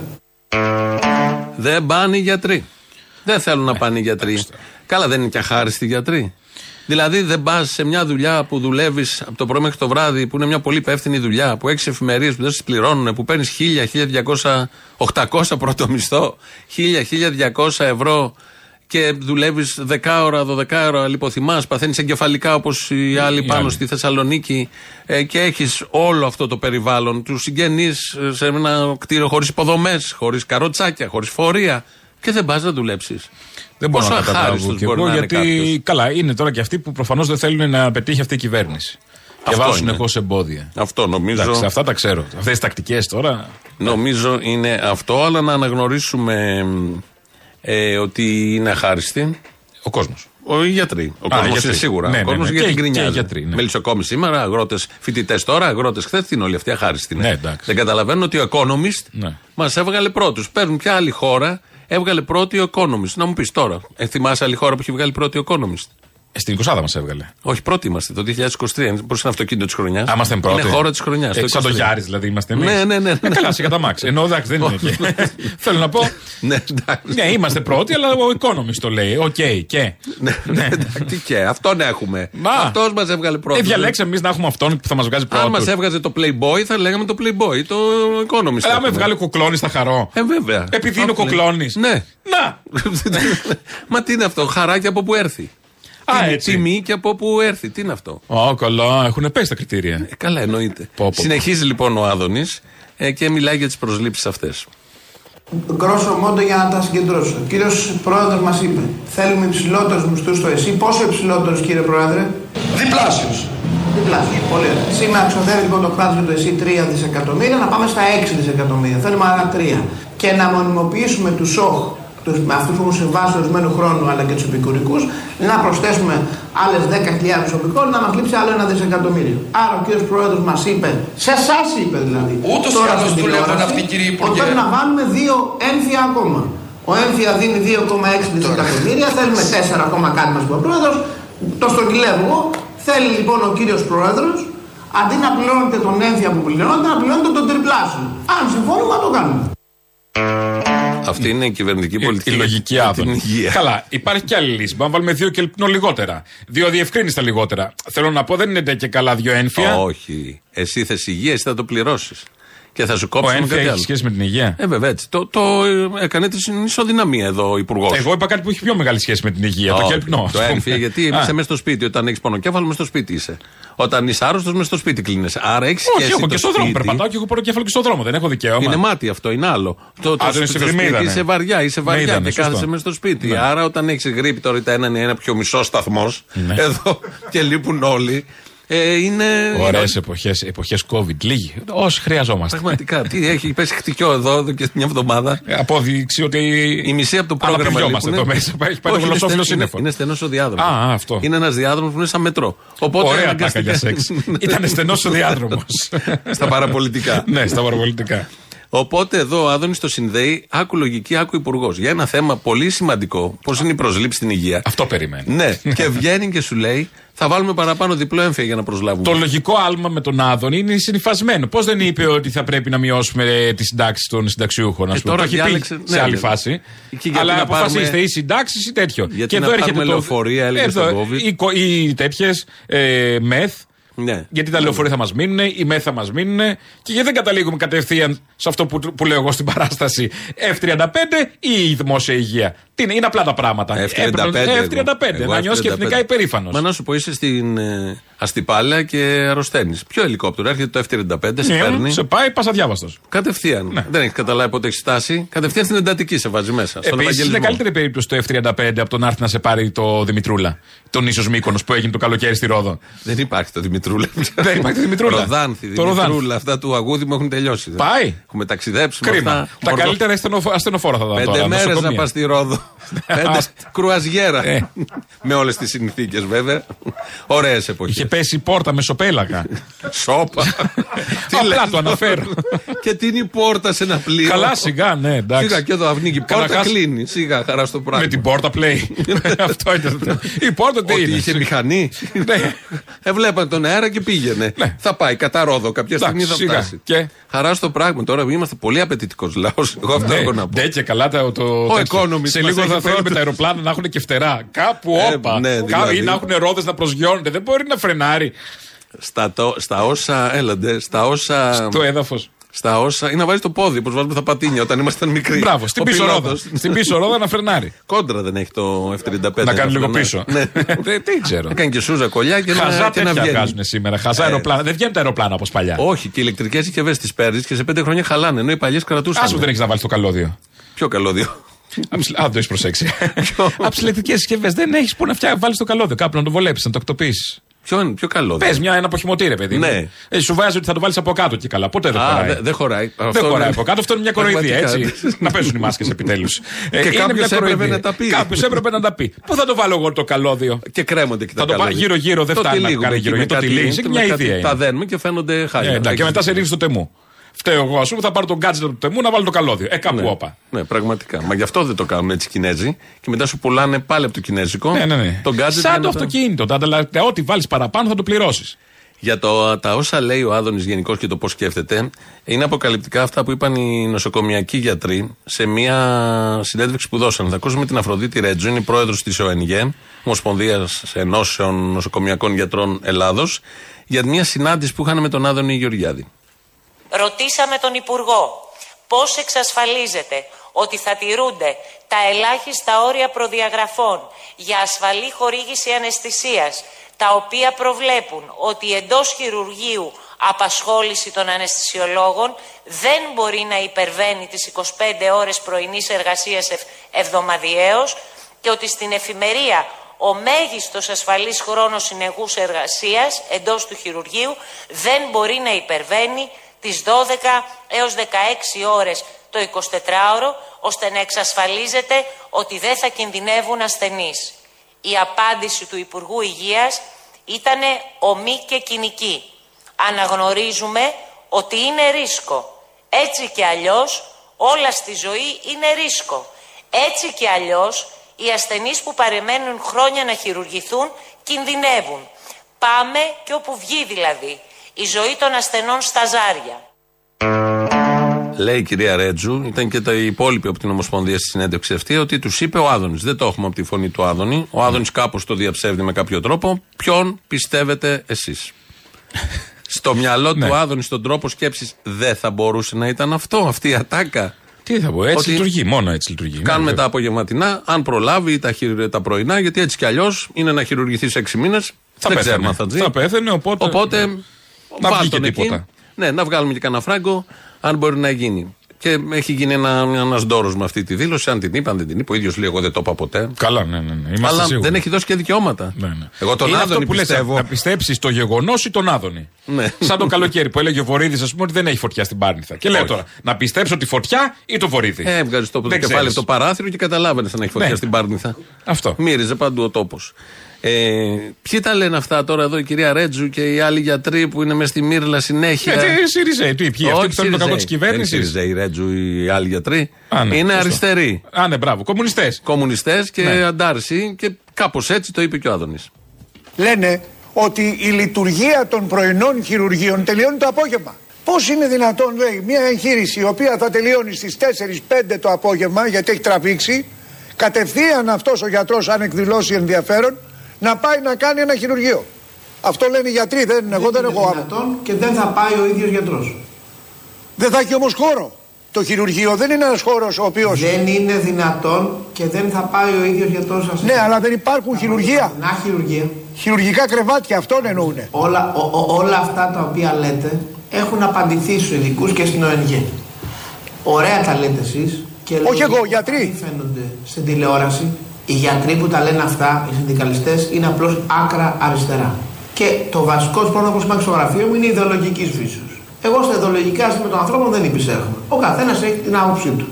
Δεν πάνε οι γιατροί. Δεν θέλουν να πάνε οι γιατροί. Καλά, δεν είναι και αχάριστοι οι γιατροί. Δηλαδή, δεν πας σε μια δουλειά που δουλεύεις από το πρωί μέχρι το βράδυ, που είναι μια πολύ υπεύθυνη δουλειά, που έχεις εφημερίες που δεν σε πληρώνουν, που παίρνεις 1000, 1200, 800 πρώτο μισθό, 1000, 1200 ευρώ και δουλεύεις 10 ώρα, 12 ώρα, λιποθυμάς, παθαίνεις εγκεφαλικά όπως οι άλλοι πάνω άλλοι. στη Θεσσαλονίκη ε, και έχεις όλο αυτό το περιβάλλον, του συγγενείς σε ένα κτίριο χωρίς υποδομές, χωρίς καροτσάκια, χωρίς φορεία και δεν πας να δουλέψεις. Δεν μπορώ Πόσο να καταλάβω αχάριστος κι μπορεί εγώ να είναι γιατί κάποιος. καλά είναι τώρα και αυτοί που προφανώς δεν θέλουν να πετύχει αυτή η κυβέρνηση. Και Αυτό βάζουν είναι. συνεχώς εμπόδια. Αυτό νομίζω. Εντάξει, αυτά τα ξέρω. Αυτές τις τακτικές τώρα. Νομίζω είναι αυτό, αλλά να αναγνωρίσουμε ε, ότι είναι αχάριστοι. Ο κόσμος. Ο οι γιατροί. Ο Α, κόσμος γιατροί. είναι σίγουρα. Ναι, ο ναι, κόσμος ναι. γιατί Και- και οι γκρινιάζει. γιατροί, ναι. Μελισσοκόμοι σήμερα, αγρότες, φοιτητές τώρα, αγρότες χθες. Τι είναι όλοι αυτοί αχάριστοι. είναι. Ναι, εντάξει. Δεν καταλαβαίνουν ότι ο Economist Ναι. μας έβγαλε πρώτους. Παίρνουν ποια άλλη χώρα έβγαλε πρώτη ο Economist. Να μου πεις τώρα, ε, θυμάσαι άλλη χώρα που έχει βγάλει πρώτη ο Economist; Ε, Στην 20 μας έβγαλε. Όχι, πρώτοι είμαστε το 2023. Μπορούσε να είναι αυτοκίνητο της χρονιάς. Α, είμαστε πρώτοι. Είναι χώρα της χρονιάς. Ε, σαν το Γιάρης δηλαδή είμαστε εμείς. Ναι, ναι, ναι. Ε, καλά, σε καταμάξι. Ενώ εντάξει δεν είναι εκεί. [LAUGHS] Θέλω να πω. Ναι, εντάξει. Ναι, είμαστε πρώτοι, αλλά ο Economist το λέει. Οκ, και. Ναι, ναι, εντάξει, τι και, αυτόν έχουμε. Μα. Αυτός μας έβγαλε πρώτος. Ε, διαλέξαμε εμείς να έχουμε αυτόν που θα μας βγάζει Αν πρώτος. μα έβγαζε το Playboy, θα λέγαμε το Playboy, το Economist. Αλλά με έχουμε. βγάλει ο Κουκλόνι θα χαρώ. Ε, βέβαια. Επειδή είναι ο Αυτό λέει. Κουκλόνι. Ναι. Να! [LAUGHS] Μα τι είναι αυτό, χαρά και από που έρθει. Α, Τιμή- έτσι. Τιμή και από που έρθει. Τι είναι αυτό; Ω, καλά, έχουν πέσει τα κριτήρια. Ε, καλά, εννοείται. πω, πω. Συνεχίζει λοιπόν ο Άδωνης και μιλάει για τις προσλήψεις αυτές. Γκρόσο μόντο για να τα συγκεντρώσω. Ο κύριος πρόεδρος μας είπε: Θέλουμε υψηλότερους μισθούς στο ΕΣΥ. Πόσο υψηλότερους, κύριε πρόεδρε, Διπλάσιος. Διπλάσιος. Πολύ ωραία. Σήμερα ξοδεύει λοιπόν το κράτος για το ΕΣΥ 3 δισεκατομμύρια, να πάμε στα 6 δισεκατομμύρια. Θέλουμε άλλα 3. Και να μονιμοποιήσουμε τους ΣΟΧ, τους, με αυτούς που έχουν συμβάσει ορισμένου χρόνου αλλά και τους επικουρικούς, να προσθέσουμε άλλες 10.000 προσωπικών, να μας λείψει άλλο ένα δισεκατομμύριο. Άρα ο κύριος πρόεδρος μας είπε, σε εσάς είπε δηλαδή. Ούτως τώρα ή άλλως στην δουλεύουν τηλεόραση, αυτοί, κύριε Ότι Υπουργέ. πρέπει να βάλουμε δύο έμφυα ακόμα. Ο έμφυα δίνει 2,6 δισεκατομμύρια, θέλουμε 4 ακόμα κάτι μας είπε ο πρόεδρος. Το στρογγυλεύω εγώ. Θέλει λοιπόν ο κύριος πρόεδρος, αντί να πληρώνετε τον έμφυα που πληρώνετε, να πληρώνετε τον τριπλάσιο. Αν συμφωνούμε, να το κάνουμε. Αυτή είναι η κυβερνητική πολιτική. Η λογική για άδωνη. την υγεία. Καλά, υπάρχει και άλλη λύση. Μπορούμε να βάλουμε δύο κελπνό λιγότερα. Δύο διευκρίνηστα λιγότερα. Θέλω να πω, δεν είναι και καλά δύο ένφια. Όχι. Εσύ θες υγεία, εσύ θα το πληρώσεις. Και θα σου Ο κόψει ένφια κάτι έχει άλλο. σχέση με την υγεία; Ε, βέβαια έτσι. Το, το ε, έκανε τη ισοδυναμία εδώ ο υπουργός. Εγώ είπα κάτι που έχει πιο μεγάλη σχέση με την υγεία. Το κελπνό. ας Το πούμε. έμφυα, γιατί Α, είσαι μέσα στο σπίτι. Όταν έχεις πονοκέφαλο, μέσα στο σπίτι είσαι. Όταν είσαι άρρωστος, μέσα στο σπίτι κλείνεσαι. Άρα έχεις σχέση. Όχι, έχω το και στον δρόμο. σπίτι. Περπατάω και έχω πονοκέφαλο και στον δρόμο. Δεν έχω δικαίωμα. Είναι μάτι αυτό, είναι άλλο. Το, το, Α, δεν είσαι στο βρει, με σπίτι είδανε. είσαι βαριά, είσαι Με βαριά είδανε, και σωστό. κάθεσαι μέσα στο σπίτι. Ναι. Άρα όταν έχεις γρήπη τώρα ήταν ένα, ένα πιο μισό σταθμός Ναι. εδώ και λείπουν όλοι. Ε, είναι. Ωραίες εποχές εποχές COVID. Λίγοι. Όσοι χρειαζόμαστε. Πραγματικά. Τι έχει πέσει χτυκιό εδώ, εδώ και μια εβδομάδα. Ε, Απόδειξη ότι. Η μισή από το πρόγραμμα. Αναπηδιόμαστε λείπουνε. εδώ μέσα. Έχει πάει το Όχι, είναι γλωσσόφυλλο στενό- σύννεφο. Είναι, είναι στενός ο διάδρομος. Α, α, αυτό. Είναι ένας διάδρομος που είναι σαν μετρό. Οπότε Ωραία τάκα αναγκαστικά- για σεξ. [LAUGHS] Ήταν στενός ο διάδρομος. Στα παραπολιτικά. ναι, στα παραπολιτικά. Οπότε εδώ ο Άδωνης το συνδέει, άκου λογική, άκου υπουργός. Για ένα θέμα πολύ σημαντικό, πώς είναι η προσλήψη στην υγεία. Αυτό περιμένει. Ναι, και βγαίνει και σου λέει, θα βάλουμε παραπάνω διπλό έμφυα για να προσλάβουμε. Το λογικό άλμα με τον Άδων είναι συνυφασμένο. Πώς δεν είπε ότι θα πρέπει να μειώσουμε τι συντάξει των συνταξιούχων, ας Ε, πούμε. τώρα Το έχει πει διάλεξε- σε ναι, άλλη ναι. φάση. Και γιατί Αλλά να αποφασίστε πάρουμε- ή συντάξεις ή τέτοιο. Γιατί και να εδώ πάρουμε έρχεται το. λεωφορεία, έλεγε εδώ, στον COVID. Ή, κο- ή τέτοιες ε, μεθ. Ναι. Γιατί τα λεωφορεία θα μας μείνουν, οι ΜΕΘ θα μας μείνουν και γιατί δεν καταλήγουμε κατευθείαν σε αυτό που, που λέω εγώ στην [LAUGHS] παράσταση. F35 ή η δημόσια υγεία. Τι είναι, είναι απλά τα πράγματα. F35. Έπρεπε- F35. Εγώ να νιώσεις και F35. εθνικά υπερήφανος. Μα να σου πω, είσαι στην ε, Αστυπάλαια και αρρωσταίνεις. Ποιο ελικόπτερο, έρχεται το F35, σε παίρνει; Ναι, σε πάει, πας αδιάβαστος. Κατευθείαν. Δεν έχεις καταλάβει πότε έχεις φτάσει; Κατευθείαν στην εντατική σε βάζει μέσα. Στον Επίσης είναι Ευαγγελισμό. καλύτερη περίπτωση το F35 από το να έρθει να σε πάρει το Δημητρούλα. Τον ίσως Μύκονο που έγινε το καλοκαίρι στη Ρόδο. Δεν υπάρχει το Δημητρούλα. Δεν υπάρχει το Δημητρούλα. Ροδάνθη, Το Ροδάνθη. Δημητρούλα, αυτά του αγούδι μου έχουν τελειώσει. Πάει. Έχουμε ταξιδέψει. με Κρίμα. αυτά. Τα Μορδο- καλύτερα ασθενοφο- ασθενοφόρα θα ήταν Πέντε τώρα. μέρες να νοσοκομεία. πας στη Ρόδο. [LAUGHS] Πέντε Α. κρουαζιέρα. Ε. Με όλες τις συνθήκες βέβαια. Ωραίες εποχές. Είχε πέσει η πόρτα με σοπέλακα. [LAUGHS] Σόπα. [LAUGHS] Τι Απλά λες, το αναφέρω. Και τι είναι η πόρτα σε ένα πλοίο. Καλά, σιγά, ναι, εντάξει. Σιγά και εδώ αυνίκη. Η πόρτα Καταρχάς- κλείνει. Σιγά, χαρά στο πράγμα. Με την πόρτα play. Αυτό ήταν. Η πόρτα τι Ότι είναι; είχε μηχανή. Ναι. Έβλεπαν τον αέρα και πήγαινε. Θα πάει κατά ρόδο. Κάποια στιγμή θα Εντάξει, σιγά. φτάσει. Και; Χαρά στο πράγμα. Τώρα είμαστε πολύ απαιτητικός λαός. Εγώ αυτό έχω να πω. Ναι, και καλά το. το τέτοιο. economist Σε μας λίγο έχει θα θέλουμε πρώτος. τα αεροπλάνα να έχουν και φτερά. Κάπου Ε, όπα. ναι, Κάπου- δηλαδή. Ή να έχουν ρόδες να προσγειώνονται. Δεν μπορεί να φρενάρει Στα, το- στα όσα. Έλαντε. Στα όσα. το έδαφος. Στα όσα. ή να βάζεις το πόδι, όπως βάζουμε τα πατίνια όταν ήμασταν μικροί. Μπράβο, στην Ο πίσω πιλότος. ρόδα. Στην πίσω ρόδα να φρενάρει. Κόντρα δεν έχει το F35. Να κάνει λίγο φρενάρει. πίσω. Ναι. Δεν τι ξέρω. Να κάνει και σούζα κολλιά και Χαζά να, και να τέτοια βγαίνει. βγάζουν σήμερα. Χαζά Ε, αεροπλάνα. Δεν βγαίνουν τα αεροπλάνα όπως παλιά. Όχι, και οι ηλεκτρικές συσκευές τις παίρνεις και σε πέντε χρόνια χαλάνε. Ενώ οι παλιές κρατούσαν. Άσου δεν έχεις να βάλεις το καλώδιο. Πιο καλώδιο; Α, δεν το έχεις προσέξει. Από τις ηλεκτρικές συσκευές δεν έχεις που να βάλεις το καλώδιο. Κάπου να το βολέψεις, να το εκτοπίσεις. Ποιο είναι, πιο καλό. Πες μια, ένα αποχημωτήρε, παιδί. μου. Ναι. Ε, σου βάζει ότι θα το βάλεις από κάτω και καλά. Ποτέ δεν Α, χωράει; δε- δεν χωράει. Δεν Αυτό χωράει είναι- από κάτω. Αυτό είναι μια κοροϊδία, έτσι. Πραγματικά. να παίζουν οι μάσκες επιτέλους. Και κάποιος έπρεπε να τα πει. Κάποιος έπρεπε να τα πει. Πού θα το βάλω εγώ το καλώδιο; Και κρέμονται και τα Θα το καλώδια. πάει γύρω-γύρω, δεν Το φτάνει να τυλίγουμε κάνει εκεί γύρω. με Γιατί το κάτι- τυλίγει, είναι με μια κάτι- ιδέα. Τα είναι. δένουμε και φαίνονται χάλια. Ε, εντάξει, Και μετά σε ρίχνει στο τεμού. Φταίω εγώ, ας πούμε, θα πάρω τον gadget του τεμού να βάλω το καλώδιο. Ε, κάπου Ναι. όπα. Ναι, πραγματικά. Μα γι' αυτό δεν το κάνουν έτσι οι Κινέζοι. Και μετά σου πουλάνε πάλι από το Κινέζικο. Ναι, ναι, ναι. Τον gadget για Σαν να το τα- αυτοκίνητο. Τα ανταλλακτικά, ό,τι βάλεις παραπάνω θα το πληρώσεις. Για το, τα όσα λέει ο Άδωνης γενικώς και το πώς σκέφτεται, είναι αποκαλυπτικά αυτά που είπαν οι νοσοκομιακοί γιατροί σε μια συνέντευξη που δώσαν. Θα ακούσουμε την Αφροδίτη Ρέτζο, είναι η πρόεδρος της ΟΕΝΓΕ, Ομοσπονδίας Ενώσεων Νοσοκομιακών Γιατρών Ελλάδος, για μια συνάντηση που είχαν με τον Άδωνη Γεωργιάδη. Ρωτήσαμε τον Υπουργό πώς εξασφαλίζεται ότι θα τηρούνται τα ελάχιστα όρια προδιαγραφών για ασφαλή χορήγηση αναισθησίας, τα οποία προβλέπουν ότι εντός χειρουργείου απασχόληση των αναισθησιολόγων δεν μπορεί να υπερβαίνει τις 25 ώρες πρωινής εργασίας ευ- εβδομαδιαίως και ότι στην εφημερία ο μέγιστος ασφαλής χρόνος συνεχούς εργασίας εντός του χειρουργείου δεν μπορεί να υπερβαίνει τις 12 έως 16 ώρες το 24ωρο, ώστε να εξασφαλίζεται ότι δεν θα κινδυνεύουν ασθενείς. Η απάντηση του Υπουργού Υγείας ήταν ομή και κοινική. Αναγνωρίζουμε ότι είναι ρίσκο. Έτσι και αλλιώς όλα στη ζωή είναι ρίσκο. Έτσι και αλλιώς οι ασθενείς που παρεμένουν χρόνια να χειρουργηθούν κινδυνεύουν. Πάμε και όπου βγει δηλαδή. Η ζωή των ασθενών στα ζάρια. Λέει η κυρία Ρέτζου, ήταν και τα υπόλοιποι από την Ομοσπονδία στη συνέντευξη αυτή, ότι τους είπε ο Άδωνης. Δεν το έχουμε από τη φωνή του Άδωνη. Ο Άδωνης κάπως το διαψεύδει με κάποιο τρόπο. Ποιον πιστεύετε εσείς; [LAUGHS] Στο μυαλό του Άδωνη, στον τρόπο σκέψης, δεν θα μπορούσε να ήταν αυτό, αυτή η ατάκα; Τι θα πω, έτσι Ότι λειτουργεί, μόνο έτσι λειτουργεί. Κάνουμε Ναι, τα απογευματινά, αν προλάβει ή τα, χειρ- τα πρωινά, γιατί έτσι κι αλλιώς είναι να χειρουργηθείς σε 6 μήνες. Θα δεν πέθανε. ξέρουμε αν θα ζει. Θα πέθανε, οπότε- Οπότε. Να βάλ' βγει και τον εκεί. τίποτα. Ναι, να βγάλουμε και κανένα φράγκο, αν μπορεί να γίνει. Και έχει γίνει ένα ένας ντόρος με αυτή τη δήλωση. Αν την είπα, αν δεν την είπε. Ο ίδιος λέει: Εγώ δεν το είπα ποτέ. Καλά, ναι, ναι. ναι. Είμαστε Αλλά σίγουροι. δεν έχει δώσει και δικαιώματα. Ναι, ναι. Εγώ τον Είναι Άδωνη αυτό που λες, πιστεύω. να πιστέψεις το γεγονός ή τον Άδωνη. Ναι. Σαν το καλοκαίρι που έλεγε ο Βορύδης, ας πούμε, ότι δεν έχει φωτιά στην Πάρνηθα. Και λέω Όχι. τώρα, να πιστέψω τη φωτιά ή το Βορύδη. Ε, έβγαζε το Δεν κεφάλι ξέρεις. από το παράθυρο και καταλάβαινες να έχει φωτιά Ναι. στην Πάρνηθα. Αυτό. Μύριζε παντού ο τόπος. Ε, ποιοι τα λένε αυτά τώρα εδώ, η κυρία Ρέτζου και οι άλλοι γιατροί που είναι μες στη Μύρλα συνέχεια; Ε, τι Σιριζέοι, τι, ποιοι, αυτοί που θέλουν το κακό της κυβέρνησης; Είναι Σιριζέοι, Ρέτζου, οι άλλοι γιατροί. Α, ναι, είναι σωστό. αριστεροί. Α, ναι, μπράβο. Κομμουνιστές. Κομμουνιστές και Ναι. αντάρσοι και κάπως έτσι το είπε και ο Άδωνης. λένε ότι η λειτουργία των πρωινών χειρουργείων τελειώνει το απόγευμα. Πώς είναι δυνατόν, λέει, μια εγχείρηση η οποία θα τελειώνει στις 4-5 το απόγευμα, γιατί έχει τραβήξει, κατευθείαν αυτός ο γιατρός, αν εκδηλώσει ενδιαφέρον, να πάει να κάνει ένα χειρουργείο. Αυτό λένε οι γιατροί, δεν, εγώ δεν έχω άποψη. δυνατόν και δεν θα πάει ο ίδιος γιατρός. Δεν θα έχει όμως χώρο. Το χειρουργείο δεν είναι ένας χώρος ο οποίος... Δεν είναι δυνατόν και δεν θα πάει ο ίδιος γιατρός σας. Ναι, αλλά δεν υπάρχουν χειρουργεία. Να χειρουργία. Χειρουργικά κρεβάτια, αυτόν εννοούνε. Όλα, ο- ο- όλα αυτά τα οποία λέτε έχουν απαντηθεί στους ειδικούς και στην ΟΕΝΓ. Ωραία τα λέτε εσείς. Και Όχι λογικά εγώ, γιατροί. δεν φαίνονται στην τηλεόραση. Οι γιατροί που τα λένε αυτά, οι συνδικαλιστές, είναι απλώς άκρα αριστερά. Και το βασικό πρόβλημα που υπάρχει στο γραφείο μου είναι ιδεολογικής φύσεως. Εγώ στα ιδεολογικά ζητήματα των ανθρώπων δεν υπησέρχομαι. Ο καθένας έχει την άποψή του.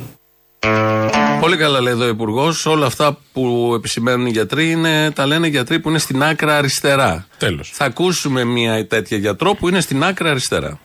Πολύ καλά λέει εδώ ο Υπουργός. Όλα αυτά που επισημαίνουν οι γιατροί είναι, τα λένε γιατροί που είναι στην άκρα αριστερά. Τέλος. Θα ακούσουμε μια τέτοια γιατρό που είναι στην άκρα αριστερά.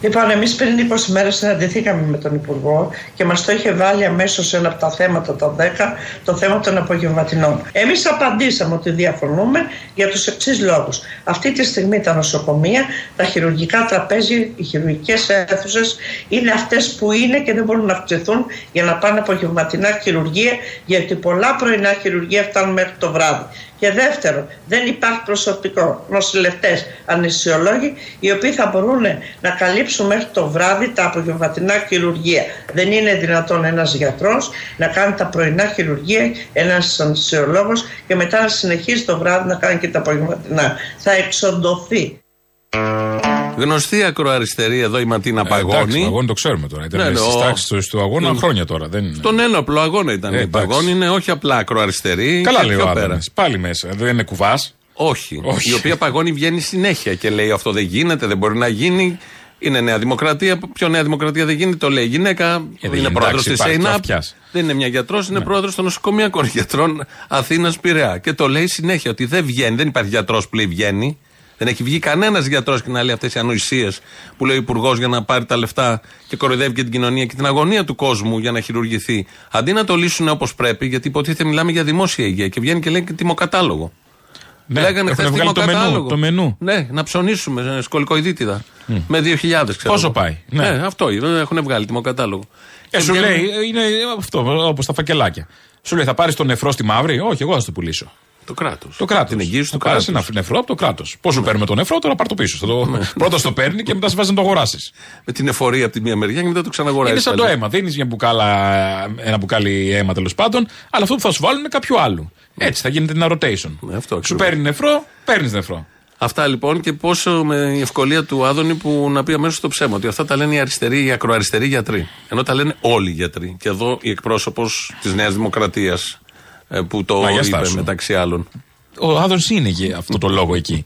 Λοιπόν, εμείς πριν 20 μέρες συναντηθήκαμε με τον Υπουργό και μας το είχε βάλει αμέσως σε ένα από τα θέματα, τα 10, το θέμα των απογευματινών. Εμείς απαντήσαμε ότι διαφωνούμε για τους εξής λόγους. Αυτή τη στιγμή τα νοσοκομεία, τα χειρουργικά τραπέζια, οι χειρουργικές αίθουσες είναι αυτές που είναι και δεν μπορούν να αυξηθούν για να πάνε απογευματινά χειρουργία, γιατί πολλά πρωινά χειρουργία φτάνουν μέχρι το βράδυ. Και δεύτερον, δεν υπάρχει προσωπικό, νοσηλευτές, αναισθησιολόγοι, οι οποίοι θα μπορούν να καλύψουν μέχρι το βράδυ τα απογευματινά χειρουργία. Δεν είναι δυνατόν ένας γιατρός να κάνει τα πρωινά χειρουργία, ένας αναισθησιολόγο και μετά να συνεχίζει το βράδυ να κάνει και τα απογευματινά. Θα εξοντωθεί. Γνωστή ακροαριστερή εδώ η Ματίνα Ε, εντάξει, Παγώνη. το αγώνας το ξέρουμε τώρα. Ήταν Ναι, ναι, στις ο- τάξεις του, του αγώνα Mm. χρόνια τώρα. Δεν είναι. Στον ένοπλο αγώνα ήταν Ε, η εντάξει. Παγώνη. Είναι όχι απλά ακροαριστερή. Καλά και λέει πιο ο πέρα. Άδωνης. Πάλι μέσα. Δεν είναι κουβάς. Όχι. Όχι. Η οποία Παγώνη βγαίνει συνέχεια και λέει αυτό δεν γίνεται, δεν μπορεί να γίνει. Είναι Νέα Δημοκρατία. Ποιο Νέα Δημοκρατία δεν γίνεται, το λέει η γυναίκα. Ε, δεν είναι είναι, πρόεδρος εντάξει, της υπάρχει και ΕΙΝΑΠ. αυτιάς. Δεν είναι μια γιατρός, είναι πρόεδρος των νοσοκομιακών γιατρών Αθήνας Πειραιά. Και το λέει συνέχεια ότι δεν βγαίνει, δεν υπάρχει γιατρός που λέει βγαίνει. Δεν έχει βγει κανένας γιατρός και να λέει αυτές οι ανοησίες που λέει ο Υπουργός για να πάρει τα λεφτά και κοροϊδεύει και την κοινωνία και την αγωνία του κόσμου για να χειρουργηθεί. Αντί να το λύσουν όπως πρέπει, γιατί υποτίθεται μιλάμε για δημόσια υγεία και βγαίνει και λέει και τιμοκατάλογο. Ναι, Λέγανε έχουν χθες βγάλει το τιμοκατάλογο. μενού, το μενού. Ναι, να ψωνίσουμε σκολικοειδίτιδα. Με 2.000 ξέρω. Πόσο εγώ. πάει, ναι. αυτό είναι, έχουν βγάλει τιμοκατάλογο. Ε, Και σου βγαίνουν- λέει, είναι αυτό, όπως τα φακελάκια. Σου λέει, θα πάρεις τον νεφρό στη μαύρη; Όχι, εγώ θα στο πουλήσω. Το κράτος. Το κράτος. Την εγγύηση του Θα πάρεις κράτους. ένα νεφρό από το κράτος. Πώς σου παίρνουμε τον νεφρό, τώρα πάρ το πίσω. Θα το... Πρώτα στο παίρνει και μετά σε βάζει να το αγοράσεις. Με την εφορία από τη μία μεριά και μετά το ξαναγοράζεις. Είναι σαν πάλι. το αίμα. Δίνεις μια μπουκάλα, ένα μπουκάλι αίμα τέλος πάντων, αλλά αυτό που θα σου βάλουν είναι κάποιο άλλο. Έτσι θα γίνεται ένα rotation. Ναι, αυτό Σου ακριβώς. παίρνει νεφρό, παίρνεις νεφρό. Αυτά λοιπόν και πόσο με η ευκολία του Άδωνη που να πει αμέσως το ψέμα. Ότι αυτά τα λένε οι αριστεροί, οι ακροαριστεροί γιατροί. Ενώ τα λένε όλοι οι γιατροί. Και εδώ η εκπρόσωπος της Νέας Δημοκρατίας που το Μα, για είπε στάσου. μεταξύ άλλων. Ο Άδωνη είναι για αυτό το λόγο εκεί.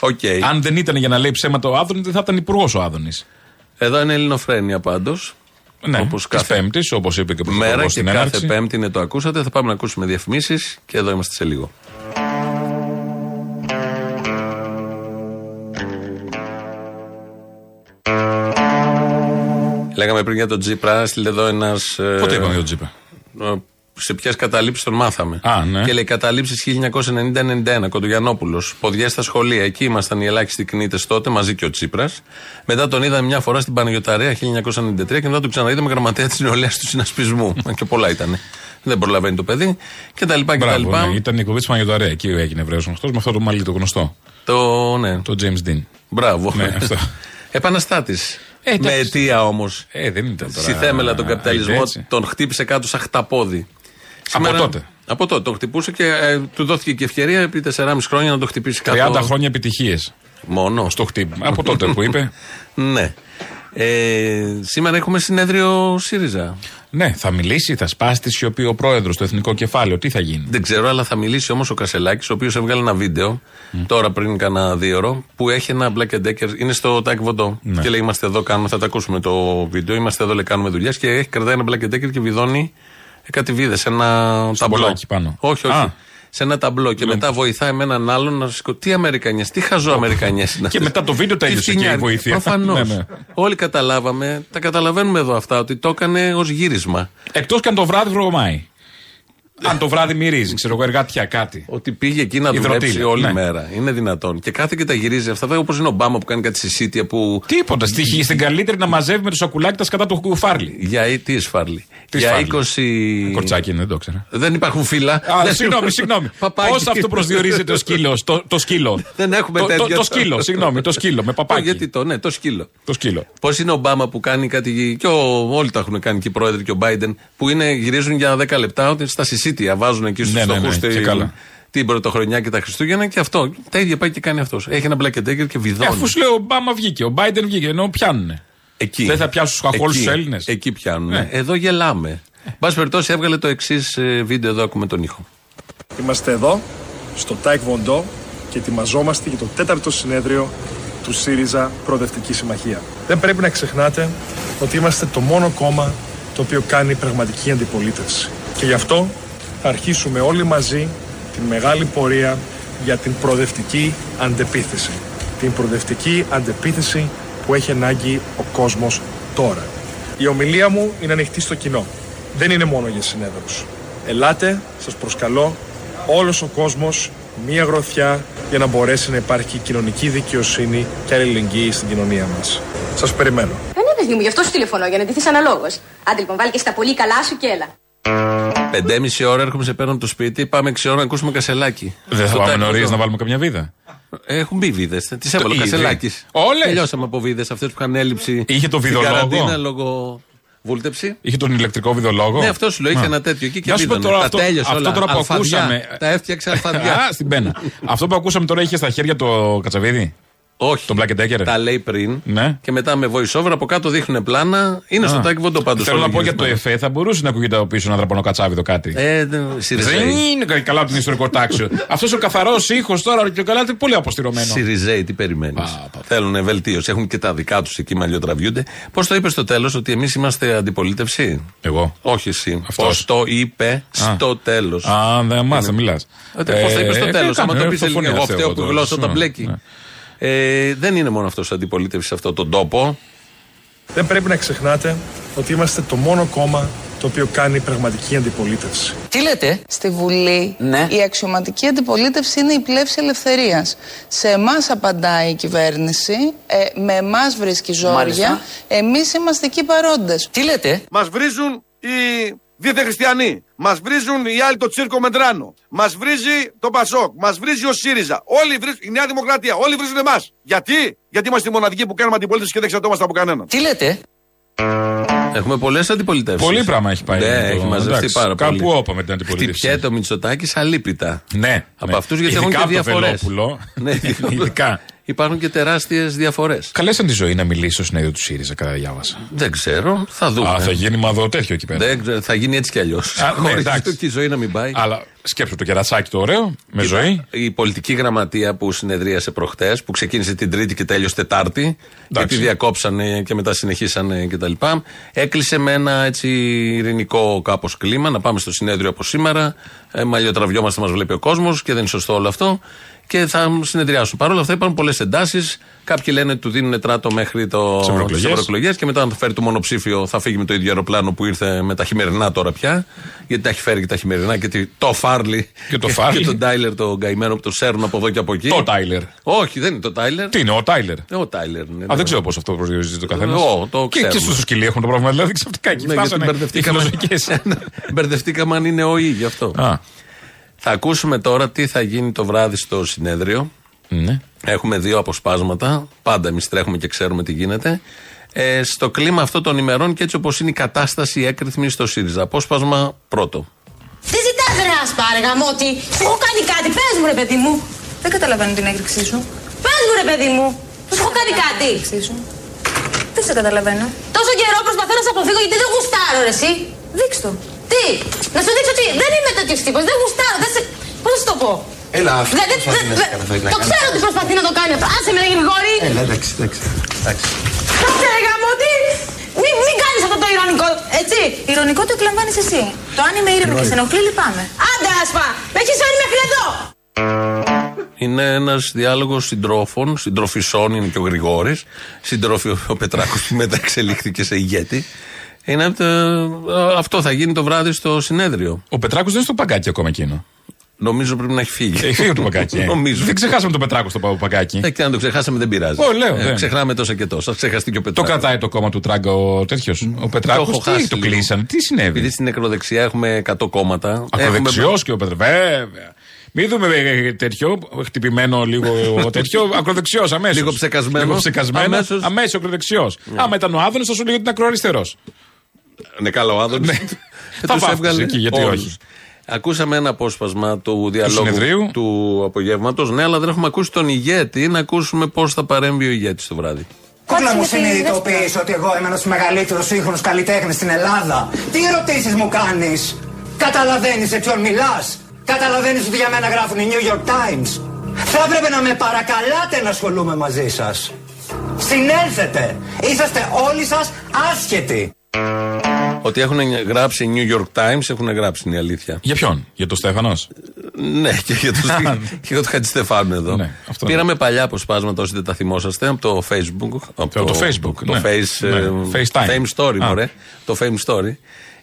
Οκ. Αν δεν ήταν για να λέει ψέματα ο Άδωνη, δεν θα ήταν υπουργός ο Άδωνης. Εδώ είναι Ελληνοφρένεια πάντως. Ναι, Όπως της κάθε Πέμπτης, όπως είπε και ο Μέρα Πρωθυπουργό και στην κάθε έναρξη. Πέμπτη είναι το ακούσατε. Θα πάμε να ακούσουμε διαφημίσεις και εδώ είμαστε σε λίγο. Λέγαμε πριν για τον Τζίπρα, στείλε εδώ ένας. Πότε είπαμε για τον Τζίπρα; Σε ποιες καταλήψεις τον μάθαμε. Α, ναι. Και λέει καταλήψεις 1990-91, Κοντογιανόπουλος. Ποδιές στα σχολεία. Εκεί ήμασταν οι ελάχιστοι κνήτες τότε, μαζί και ο Τσίπρας. Μετά τον είδαμε μια φορά στην Παναγιοταρέα 1993 και μετά τον ξαναείδαμε γραμματέα της νεολαίας του συνασπισμού. [LAUGHS] και πολλά ήταν. Δεν προλαβαίνει το παιδί. Και τα λοιπά και τα λοιπά. Μπράβο, ναι, ήταν η εκπομπή της Παναγιοταρέα. Εκεί έγινε Εβραίο γνωστός με αυτό το μαλλί το γνωστό. Το, ναι. Το James Dean. Μπράβο. Ναι, αυτό. [LAUGHS] Επαναστάτης. Ε, με εντάξει. αιτία όμως. Ε, δεν ήταν τώρα. Στη θέμελα τον ε, καπιταλισμό έτσι. τον χτύπησε κάτω σαν χταπόδι. Από τότε. Από τότε τον χτυπούσε και ε, του δόθηκε και ευκαιρία επί 4,5 χρόνια να το χτυπήσει 30 κάτω. χρόνια επιτυχίες. Μόνο. Στο χτύπημα. Από τότε που είπε. [LAUGHS] ναι. Ε, σήμερα έχουμε συνέδριο ΣΥΡΙΖΑ. Ναι, θα μιλήσει, θα σπάσει τη σιωπή ο πρόεδρος, το εθνικό κεφάλαιο. Τι θα γίνει; Δεν ξέρω, αλλά θα μιλήσει όμως ο Κασελάκης, ο οποίος έβγαλε ένα βίντεο τώρα πριν κάνα δύο ώρο, που έχει ένα Black Decker. Είναι στο Τάκ Βοντό. Ναι. Και λέει: Είμαστε εδώ, κάνουμε, θα τα ακούσουμε το βίντεο. Είμαστε εδώ, λέει: Κάνουμε δουλειές. Και έχει κρατάει ένα Black Decker και βιδώνει ε, κάτι βίδες σε ένα ταμπλό. μπολάκι πάνω. Όχι, όχι. Α. Σε ένα ταμπλό. Και μετά βοηθάει με έναν άλλον να σηκώ. Τι Αμερικανιές, τι χαζό Αμερικανιέ είναι Και αυτές. μετά το βίντεο Τι τέλειωσε και η φτηνιάρικες. βοήθεια. Προφανώς. Ναι, ναι. Όλοι καταλάβαμε, τα καταλαβαίνουμε εδώ αυτά, ότι το έκανε ως γύρισμα. Εκτός και αν το βράδυ βρωμάει. Αν το βράδυ μυρίζει, ξέρω εγώ, εργατιά κάτι. Ότι πήγε εκεί να Υδροτήλια, δουλέψει όλη ναι. μέρα. Είναι δυνατόν. Και κάθε και τα γυρίζει αυτά. Δεν όπως είναι ο Ομπάμα που κάνει κάτι συσίτια που. Τίποτα. Στη, στην καλύτερη να μαζεύει με το σακουλάκι τα σκατά του Φάρλι. Για τι Φάρλι; Τι Για Φάρλι; 20. Κορτσάκι είναι, δεν το ξέρα. Δεν υπάρχουν φύλλα. Α, Δεν- συγγνώμη, συγγνώμη. [LAUGHS] Παπάκι. Πώς αυτό προσδιορίζεται ο σκύλος, το, το σκύλο; Δεν έχουμε το, τέτοια. Το, το σκύλο, συγγνώμη, το σκύλο με παπάκι. Γιατί το, ναι, το σκύλο. Το σκύλο. Πώς είναι ο Ομπάμα που κάνει κάτι. Και ο, όλοι τα έχουν κάνει και οι πρόεδροι και ο Biden. Που είναι, γυρίζουν για 10 λεπτά ότι στα συσίτια. Βάζουν εκεί στους Ναι, ναι, ναι, φτωχούς και την- καλά. την πρωτοχρονιά και τα Χριστούγεννα και αυτό. Τα ίδια πάει και κάνει αυτός. Έχει ένα black and decker και Ε, βιδώνει. αφού σου λέει ο Ομπάμα βγήκε, ο Biden βγήκε, ενώ πιάνουνε. Εκεί. Δεν θα πιάσουν του χαχόλους Εκεί. τους Έλληνες. Εκεί πιάνουν. Ναι. Εδώ γελάμε. Εν πάση περιπτώσει, έβγαλε το εξής βίντεο εδώ, ακούμε τον ήχο. Είμαστε εδώ, στο Τάε Κβον Ντο και ετοιμαζόμαστε για το τέταρτο συνέδριο του ΣΥΡΙΖΑ Προοδευτική Συμμαχία. Δεν πρέπει να ξεχνάτε ότι είμαστε το μόνο κόμμα το οποίο κάνει πραγματική αντιπολίτευση. Και γι' αυτό θα αρχίσουμε όλοι μαζί την μεγάλη πορεία για την προοδευτική αντεπίθεση. Την προοδευτική αντεπίθεση που έχει ανάγκη ο κόσμος τώρα. Η ομιλία μου είναι ανοιχτή στο κοινό. Δεν είναι μόνο για συνέδρους. Ελάτε, σας προσκαλώ, όλος ο κόσμος, μία γροθιά για να μπορέσει να υπάρχει κοινωνική δικαιοσύνη και αλληλεγγύη στην κοινωνία μας. Σας περιμένω. Δεν είναι παιδί μου, γι' αυτό σου τηλεφωνώ, για να ντυθείς αναλόγως. Άντε λοιπόν, βάλε και τα πολύ καλά σου και έλα. Πεντέμιση ώρα έρχομαι σε παίρνω από το σπίτι, πάμε 6 ώρα να ακούσουμε κασελάκι. Δεν θα Στο πάμε Τάε νωρίς Κβον Ντο. να βάλουμε καμιά βίδα. Έχουν μπει βίδες. Τις έβαλε ο ήδη. Κασελάκης. Όλες; Τελειώσαμε από βίδες αυτές που είχαν έλλειψη. Είχε το στην βιδολόγο; καραντίνα λόγω βούλτεψη. Είχε τον ηλεκτρικό βιδολόγο; Ναι, αυτός σου λέω, είχε Α. ένα τέτοιο εκεί και Να σου πω βίδωνε. τώρα Τα αυτό, τέλειωσε αυτό όλα. τώρα που Αλφαδιά. ακούσαμε. Τα έφτιαξε αλφαδιά. Α, στην πένα. αυτό που ακούσαμε τώρα είχε στα χέρια το κατσαβίδι; Όχι. Τον Black Decker. Τα λέει πριν. Ναι. Και μετά με voice over από κάτω δείχνουν πλάνα. Είναι στο Α. τάκι βοντό πάντως. Θέλω να πω για το ΕΦΕ, θα μπορούσε να ακούγεται από πίσω ένα δραπανό κατσάβιδο κάτι. Ε, δεν- Δεν Σιριζέοι. είναι κα- καλά από την ιστορικό τάξιο. [LAUGHS] Αυτός ο καθαρός ήχος τώρα και καλά είναι πολύ αποστηρωμένος. Σιριζέοι, τι περιμένεις; Θέλουν βελτίωση. Έχουν και τα δικά τους εκεί μαλλιοτραβιούνται. Πώς το είπες στο τέλος, ότι εμείς είμαστε αντιπολίτευση; Εγώ. Όχι εσύ. Αυτός. Πώς το είπε στο τέλος; Α, δεν μάθα, δεν μιλάς. Πώς το είπες στο τέλος; Άμα το πεις ελληνικά, εγώ φταίω που η γλώσσα τα μπλέκει. Ε, δεν είναι μόνο αυτός αντιπολίτευσης σε αυτόν τον τόπο. Δεν πρέπει να ξεχνάτε ότι είμαστε το μόνο κόμμα το οποίο κάνει πραγματική αντιπολίτευση. Τι λέτε; Στη Βουλή Ναι. η αξιωματική αντιπολίτευση είναι η πλεύση ελευθερίας. Σε εμάς απαντάει η κυβέρνηση, ε, με εμάς βρίσκει ζόρια, Μάλιστα. εμείς είμαστε εκεί παρόντες. Τι λέτε; Μας βρίζουν οι δίθε χριστιανοί. Μας βρίζουν οι άλλοι το τσίρκο Μεντράνο. Μας βρίζει το Πασόκ. Μας βρίζει ο ΣΥΡΙΖΑ. Όλοι βρίζουν, η Νέα Δημοκρατία. Όλοι βρίζουν εμάς. Γιατί; Γιατί είμαστε οι μοναδικοί που κάνουμε αντιπολίτευση και δεν εξαρτώμαστε από κανέναν. Τι λέτε; Έχουμε πολλές αντιπολιτεύσεις. Πολύ πράγμα έχει πάει. Ναι, το- έχει μαζευτεί εντάξει, πάρα πολύ. Κάπου όπα με την αντιπολίτευση. Χτυπιέται ο Μητσοτάκης αλίπητα. Ναι. Από ναι. αυτούς γιατί Ειδικά έχουν και από το διαφορές. Βελόπουλο. ναι, [LAUGHS] Ειδικά. Υπάρχουν και τεράστιες διαφορές. Καλέσαν τη ζωή να μιλήσει στο συνέδριο του ΣΥΡΙΖΑ, κατά διάβασα. Δεν ξέρω, θα δούμε. Α, θα γίνει μαδό τέτοιο εκεί πέρα. Δεν ξέρω, θα γίνει έτσι κι αλλιώς. Α, ναι, εντάξει. και η ζωή να μην πάει. Αλλά σκέψου το κερατσάκι το ωραίο, με Κοίτα, ζωή. Η πολιτική γραμματεία που συνεδρίασε προχτές, που ξεκίνησε την Τρίτη και τέλειωσε Τετάρτη, γιατί διακόψανε και μετά συνεχίσανε κτλ. Έκλεισε με ένα έτσι ειρηνικό κάπως κλίμα, να πάμε στο συνέδριο από σήμερα. Ε, μαλλιοτραβιόμαστε, μας βλέπει ο κόσμος και δεν είναι σωστό όλο αυτό. Και θα συνεδριάσουν. Παρ' όλα αυτά υπάρχουν πολλές εντάσεις. Κάποιοι λένε ότι του δίνουν τράτο μέχρι το Τις ευρωεκλογές. τις ευρωεκλογές και μετά, αν θα φέρει το μονοψήφιο, θα φύγει με το ίδιο αεροπλάνο που ήρθε με τα χειμερινά τώρα πια. Γιατί τα έχει φέρει και τα χειμερινά και τη- το Φάρλι Και το Φάρλι. και τον Τάιλερ, τον καημένο που το σέρνουν από εδώ και από εκεί. Το Τάιλερ. Όχι, δεν είναι το Τάιλερ. Τι είναι, ο Τάιλερ; Ε, Ο Τάιλερ. είναι, Α, ναι. δεν ξέρω πώς αυτό προσδιορίζει το καθένας. Εγώ, το Και, και ξέρουμε. στο σκυλί έχουν το πρόβλημα. Δηλαδή ξαφνικά εκεί Ναι, γιατί φτάσανε οι μπερδευτήκαμε. φιλοσοφικές. [LAUGHS] Μπερδευτήκαμε αν είναι ο ή γι' αυτό. Α. Θα ακούσουμε τώρα τι θα γίνει το βράδυ στο συνέδριο. Ναι. Έχουμε δύο αποσπάσματα. Πάντα εμείς τρέχουμε και ξέρουμε τι γίνεται. Ε, στο κλίμα αυτό των ημερών και έτσι όπως είναι η κατάσταση έκρηθμη στο ΣΥΡΙΖΑ. Απόσπασμα πρώτο. Τι ζητάς ρε ασπάργα μου ότι σου έχω κάνει κάτι, πες μου ρε παιδί μου. Δεν καταλαβαίνω την έκρηξή σου. Πες μου ρε παιδί μου, σου έχω κάνει κάτι. Σου. Δεν σε καταλαβαίνω. Τόσο καιρό προσπαθώ να σε αποφύγω γιατί δεν γουστάρω ρε εσύ. Δείξ' το. Τι, να σου δείξω τι, δεν είμαι τέτοιος τύπος, δεν γουστάρω, δεν σε... Πώς θα σου το πω; Έλα, αυτό προσπαθεί να σε κάνει αυτό, Το ξέρω ότι προσπαθεί να το κάνει αυτό. Άσε με ρε Γρηγόρη. Έλα, εντάξει, εντάξει. εντάξει. Κάτσε ρε γαμώτη. Μην, μην κάνεις αυτό το ηρωνικό, έτσι. Ηρωνικό το εκλαμβάνεις εσύ. Το αν είμαι ήρεμη και σε ενοχλεί, λυπάμαι. Άντε άσπα, με έχεις φέρει μέχρι εδώ. Είναι ένας διάλογος συντρόφων, συντροφισών, είναι και ο Γρηγόρης. Σύντροφοι ο Πετράκος [LAUGHS] που μετά εξελίχθηκε σε ηγέτη. Είναι, ε, αυτό θα γίνει το βράδυ στο συνέδριο. Ο Πετράκος δεν είναι στο παγκάκι ακόμα εκείνο. Νομίζω πρέπει να έχει φύγει. Έχει φύγει το παγκάκι. ε. [LAUGHS] Νομίζω. Δεν ξεχάσαμε τον Πετράκο στο παγκάκι. Ε, και αν το ξεχάσαμε δεν πειράζει. Ω, λέω, Ε, δεν. ξεχνάμε τόσα και τόσα. Ξεχαστεί και ο Το Πετράκος. κρατάει το κόμμα του Τράγκα ο τέτοιος. Ο Πετράκος; έχω Τι χάσει το λίγο. κλείσανε, τι συνέβη; Επειδή στην νεκροδεξιά έχουμε 100 κόμματα. Ακροδεξιός έχουμε- και ο Πετράκος. Βέβαια. Μην δούμε ε, τέτοιο, χτυπημένο λίγο τέτοιο. [LAUGHS] Ακροδεξιός αμέσως. Λίγο ψεκασμένος. Λίγο ψεκασμένος. Αμέσως. Αμέσως ακροδεξιός. Άμα ήταν ο Άδωνο, θα σου λέγει ότι είναι ακροαριστερός. Ναι, καλό Άδωνο. [LAUGHS] Θα βάφτισε εκεί, γιατί όχι. Ακούσαμε ένα απόσπασμα του διαλόγου συνεδρίου. του απογεύματος. Ναι, αλλά δεν έχουμε ακούσει τον ηγέτη. Να ακούσουμε πώς θα παρέμβει ο ηγέτης το βράδυ. Κούκλα μου συνειδητοποίησε ότι εγώ είμαι ένας μεγαλύτερος σύγχρονος καλλιτέχνης στην Ελλάδα. Τι ερωτήσεις μου κάνεις, Καταλαβαίνεις σε ποιον μιλάς, Καταλαβαίνεις ότι για μένα γράφουν οι New York Times; Θα έπρεπε να με παρακαλάτε να ασχολούμαι μαζί σας. Συνέλθετε. Είσαστε όλοι σας άσχετοι. Ότι έχουν γράψει New York Times, έχουν γράψει είναι η αλήθεια. Για ποιον, για τον Στέφανος; Ναι, και για τον, [LAUGHS] και για τον Χατζηστεφάνου εδώ. Ναι, αυτό Πήραμε παλιά αποσπάσματα όσοι δεν τα θυμόσαστε από το Facebook. Από το Facebook, Το ναι. face, Ναι, ε, FaceTime. Fame Story, Α. μωρέ. Το Fame Story.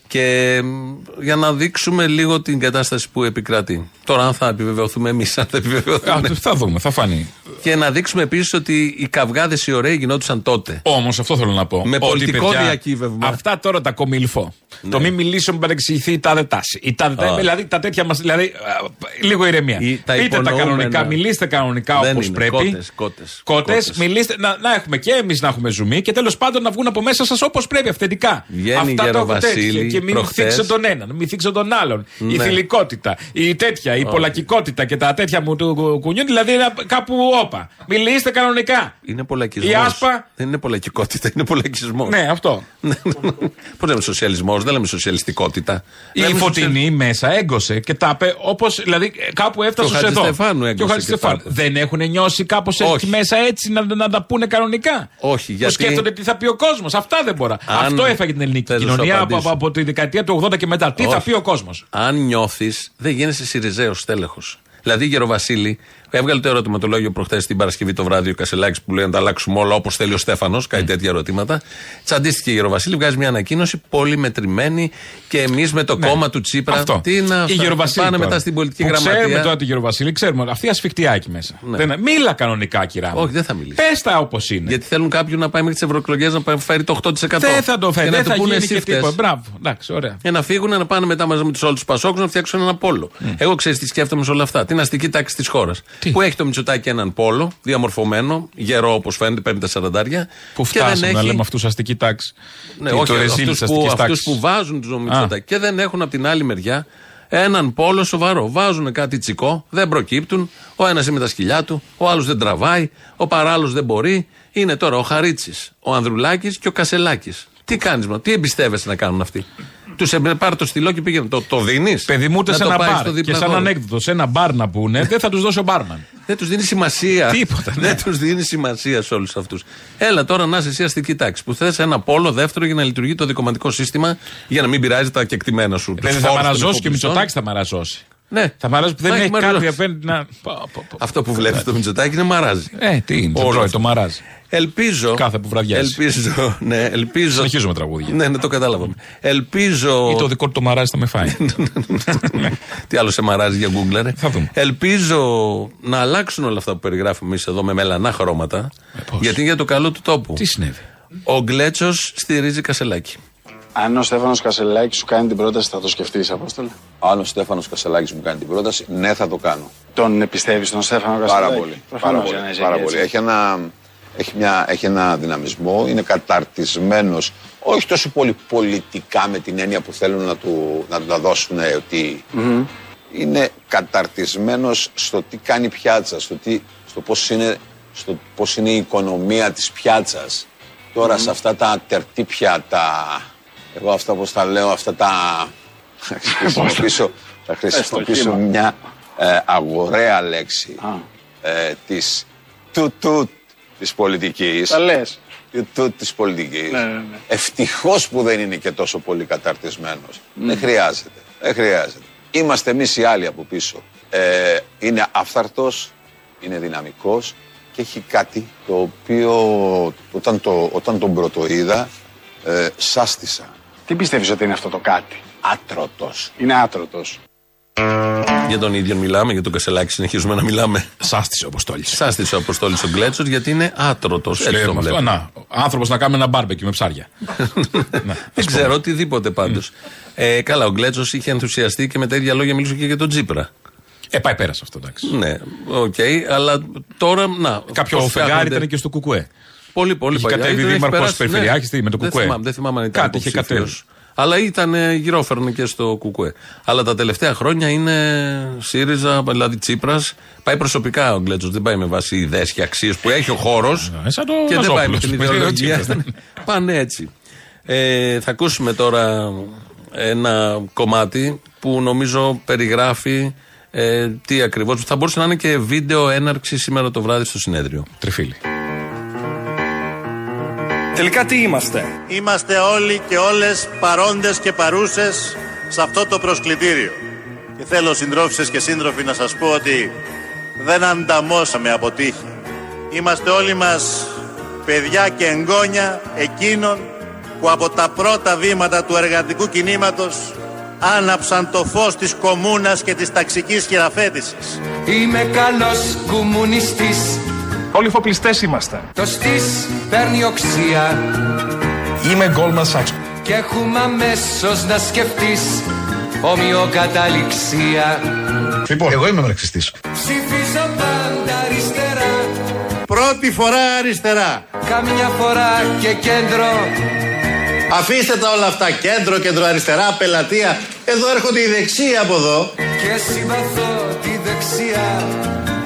Και μ, για να δείξουμε λίγο την κατάσταση που επικρατεί. Τώρα, αν θα επιβεβαιωθούμε εμείς, αν θα επιβεβαιωθούμε. θα δούμε, θα φανεί. Και να δείξουμε επίσης ότι οι καυγάδες οι ωραίοι γινόντουσαν τότε. Όμως αυτό θέλω να πω. Με Ότι, πολιτικό παιδιά, διακύβευμα. Αυτά τώρα τα κομιλφό. Το μη μιλήσω, μην παρεξηγηθεί η τάδε τάση. Η τάδε τάση. Α. Δηλαδή τα τέτοια μας. Δηλαδή, α, λίγο ηρεμία. Ή τα Πείτε τα υπονοούμενα. κανονικά, μιλήστε κανονικά Δεν όπως είναι. πρέπει. Κότες, κότες, Κότες, κότες. μιλήστε. Να, να έχουμε και εμείς να έχουμε ζουμί και τέλος πάντων να βγουν από μέσα σας όπως πρέπει, αυθεντικά. Βγαίνει Αυτά το Γεροβασίλη τέτοια. Και μην προχθές. θίξω τον έναν, μην θίξω τον άλλον. Η Ναι. θηλυκότητα, η τέτοια, η Όχι. πολλακικότητα και τα τέτοια μου του κου- κουνιού. Δηλαδή ένα- κάπου όπα. Μιλήστε κανονικά. Είναι πολλακισμός. Η άσπα. Δεν είναι πολλακικότητα, είναι πολλακισμός. Ναι, αυτό. Πώς λέμε σοσιαλισμός, δεν λέμε σοσιαλιστικότητα. Η Λέμε φωτεινή μέσα έγκωσε και τα είπε όπως. Δηλαδή κάπου έφτασε Και ο εδώ. Χατζηστεφάνου Και ο έγκωσε Χατζηστεφάνου. και τα Δεν έχουν νιώσει κάπως εκεί μέσα έτσι να, να τα πούνε κανονικά. Όχι, Που γιατί- σκέφτονται τι θα πει ο κόσμος. Αυτά δεν μπορεί. Αν- Αυτό έφαγε την ελληνική Θέλω να σου κοινωνία από, απαντήσω. από, από τη δεκαετία του 80 και μετά. Τι θα Όχι. πει ο κόσμος; Αν νιώθεις, δεν γίνεσαι Σιριζέος τέλεχο. Δηλαδή, Γεροβασίλη, έβγαλε το ερωτηματολόγιο προχθές την Παρασκευή το βράδυ ο Κασελάκης που λέει να τα αλλάξουμε όλα όπως θέλει ο Στέφανος, κάτι τέτοια ερωτήματα. Τσαντίστηκε η Γεροβασίλη, βγάζει μια ανακοίνωση πολύ μετρημένη και εμείς με το κόμμα του Τσίπρα. Ναι. Αυτό. Τι να η αυτά, Γεροβασίλη. πάνε τώρα, μετά στην πολιτική που γραμματεία. Ξέρουμε τώρα τη Γεροβασίλη, ξέρουμε. Αυτή ασφιχτιά εκεί μέσα. Ναι. Δεν, μίλα κανονικά, κυρά μου. Όχι, δεν θα μιλήσει. Πες τα όπως είναι. Γιατί θέλουν κάποιον να πάει μέχρι τις ευρωεκλογές να πάει- φέρει το 8%. Δεν θα το φέρει. Και να Δεν του θα πούνε γίνει και σύφτες. τίποτα. Μπράβο. Εντάξει, ωραία. Και να φύγουν να πάνε μετά μαζί με τους όλους τους Πασόκους να φτιάξουν ένα πόλο. Εγώ ξέρεις τι σκέφτομαι σε όλα αυτά. Την αστική τάξη της χώρας. Που έχει το Μητσοτάκι έναν πόλο, διαμορφωμένο, γερό όπως φαίνεται, παίρνει τα σαραντάρια. Που και δεν φτάσαμε να έχει- λέμε αυτούς αστική τάξη. Ναι, Τι, όχι, το ρεζίλ της αυτούς που, αστικής αυτούς τάξης. που βάζουν τους Μητσοτάκη. Και δεν έχουν από την άλλη μεριά έναν πόλο σοβαρό. Βάζουν κάτι τσικό, δεν προκύπτουν. Ο ένας είναι με τα σκυλιά του, ο άλλος δεν τραβάει, ο παράλληλος δεν μπορεί. Είναι τώρα ο Χαρίτσης, ο Ανδρουλάκης και ο Κασελάκης. Τι κάνεις, τι εμπιστεύεσαι να κάνουν αυτοί; Τους πάρει το στυλό και πήγαινε. Το, το δίνεις; Παιδί μου, ούτε σε ένα μπαρ. Και σαν ανέκδοτο, σε ένα μπαρ να πούνε, δεν θα τους δώσει ο μπάρμαν. Δεν τους δίνει σημασία. Τίποτα, ναι. Δεν τους δίνει σημασία σε όλους αυτούς. Έλα τώρα να είσαι εσύ αστική τάξη που θες ένα πόλο δεύτερο για να λειτουργεί το δικοματικό σύστημα για να μην πειράζει τα κεκτημένα σου. Δεν Τους θα φόρους των μαραζώσει και ο υποπλιστών. Μητσοτάκης θα μαραζώσει. Ναι. Θα μαράζει που δεν Θα έχει έχει κάτι μαραζώσει. απέναντι να. Αυτό που βλέπεις το Μητσοτάκη είναι μαράζει. Ε, τι είναι, το Όλο τρώει, αυτό. το μαράζει. Ελπίζω. Κάθε που βραδιάζει. Ελπίζω. Ναι, ελπίζω. Συνεχίζουμε τραγούδια. Ναι, ναι, το κατάλαβαμε. Ελπίζω. Ή το δικό του το μαράζει θα με φάει. [LAUGHS] Τι άλλο σε μαράζει για Google, ρε. Θα δούμε. Ελπίζω να αλλάξουν όλα αυτά που περιγράφουμε εμείς εδώ με μελανά χρώματα. γιατί είναι για το καλό του τόπου. Ε, Τι συνέβη; Ο Γκλέτσος στηρίζει Κασελάκη. Αν ο Στέφανος Κασελάκης σου κάνει την πρόταση, θα το σκεφτείς, Απόστολε. Αν ο Στέφανος Κασελάκης μου κάνει την πρόταση, ναι, θα το κάνω. Τον πιστεύει τον Στέφανο Κασελάκη; Πάρα πολύ. Προφανώς, πάρα για πολύ, να είσαι πάρα και πολύ. έτσι. Έχει ένα, έχει, μια, έχει ένα δυναμισμό, είναι καταρτισμένος, όχι τόσο πολύ πολιτικά με την έννοια που θέλουν να του, να του τα δώσουν ε, ότι Μμμ. είναι καταρτισμένος στο τι κάνει πιάτσα, στο, τι, στο, πώς, είναι, στο πώς είναι η οικονομία της πιάτσας. Τώρα σε αυτά τα τερτή πιάτα, εγώ αυτά πώς τα λέω, αυτά τα... θα χρησιμοποιήσω, θα χρησιμοποιήσω χήμα. μια ε, αγοραία λέξη ε, της του του της πολιτικής. Τα λες. Του του της πολιτικής. Ναι, ναι, ναι. Ευτυχώς που δεν είναι και τόσο πολύ καταρτισμένος. Δεν χρειάζεται. Δεν χρειάζεται. Είμαστε εμείς οι άλλοι από πίσω. Ε, είναι αυθαρτός, είναι δυναμικός και έχει κάτι το οποίο όταν, το, όταν τον πρωτοείδα ε, σάστησα. Τι πιστεύεις ότι είναι αυτό το κάτι; Άτρωτος. Είναι άτρωτος. Για τον ίδιο μιλάμε, για τον Κασελάκη συνεχίζουμε να μιλάμε. Σάστη ο Αποστόλη. Σάστη ο Αποστόλη ο Γκλέτσος, γιατί είναι άτρωτος. Έτσι Λέμε τον αυτό. βλέπω. Να, άνθρωπος να κάνουμε ένα μπάρμπεκιου με ψάρια. [LAUGHS] Δεν ξέρω οτιδήποτε πάντως. Ε, καλά, ο Γκλέτσος είχε ενθουσιαστεί και με τα ίδια λόγια μιλούσε και για τον Τσίπρα. Ε, πάει πέρας αυτό, εντάξει. Ναι, οκ, αλλά τώρα να. Κάποιο πώς φεγγάρι φτιάχνονται- ήταν και στο Κουκουέ. Πολύ, πολύ Είχε παλιά. κατέβει Ήταν, έχει δήμαρχος περάσει, περιφερειάρχης, τι, με το Δεν Κουκουέ. θυμάμαι, δεν θυμάμαι αν ήταν Κάτι είχε υποψήφιος. κατέβει. Αλλά ήταν ε, γυρόφερνο και στο Κουκουέ. Αλλά τα τελευταία χρόνια είναι ΣΥΡΙΖΑ, δηλαδή Τσίπρας. Πάει προσωπικά ο Γκλέτσο, δεν πάει με βάση ιδέες και αξίες που έχει ο χώρος. Ε, σαν το Και δεν πάει με Λαζόπουλος, την που είναι ο ιδεολογία. Τσίπρας. Πάνε έτσι. Ε, θα ακούσουμε τώρα ένα κομμάτι που νομίζω περιγράφει ε, τι ακριβώς. Θα μπορούσε να είναι και βίντεο έναρξη σήμερα το βράδυ στο συνέδριο. Τριφύλι. Τελικά τι είμαστε; Είμαστε όλοι και όλες παρόντες και παρούσες σε αυτό το προσκλητήριο. Και θέλω συντρόφισσες και σύντροφοι να σας πω ότι δεν ανταμώσαμε από τύχη. Είμαστε όλοι μας παιδιά και εγγόνια εκείνων που από τα πρώτα βήματα του εργατικού κινήματος άναψαν το φως της κομμούνας και της ταξικής χειραφέτησης. Είμαι καλός κομμουνιστής Όλοι εφοπλιστές είμαστε. Το στης παίρνει οξία Είμαι Goldman Sachs. Και έχουμε αμέσως να σκεφτείς Ομοιοκαταληξία Λοιπόν, εγώ είμαι μαρξιστής. Ψηφίζω πάντα αριστερά Πρώτη φορά αριστερά. Καμιά φορά και κέντρο Αφήστε τα όλα αυτά, κέντρο, κέντρο-αριστερά, πελατεία. Εδώ έρχονται οι δεξιοί από εδώ. Και συμπαθώ τη δεξιά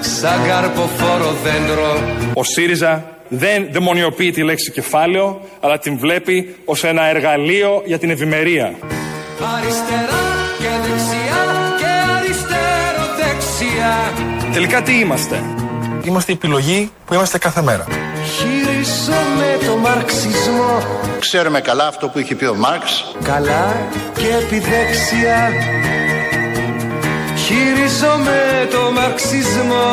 Σαν καρποφόρο δέντρο Ο ΣΥΡΙΖΑ δεν δαιμονιοποιεί τη λέξη κεφάλαιο, αλλά την βλέπει ως ένα εργαλείο για την ευημερία. Αριστερά και δεξιά και αριστερό δεξιά Τελικά τι είμαστε; Είμαστε η επιλογή που είμαστε κάθε μέρα. Χειρίζομαι το μαρξισμό Ξέρουμε καλά αυτό που είχε πει ο Μάρξ. Καλά και επιδέξια Χειρίζομαι το μαρξισμό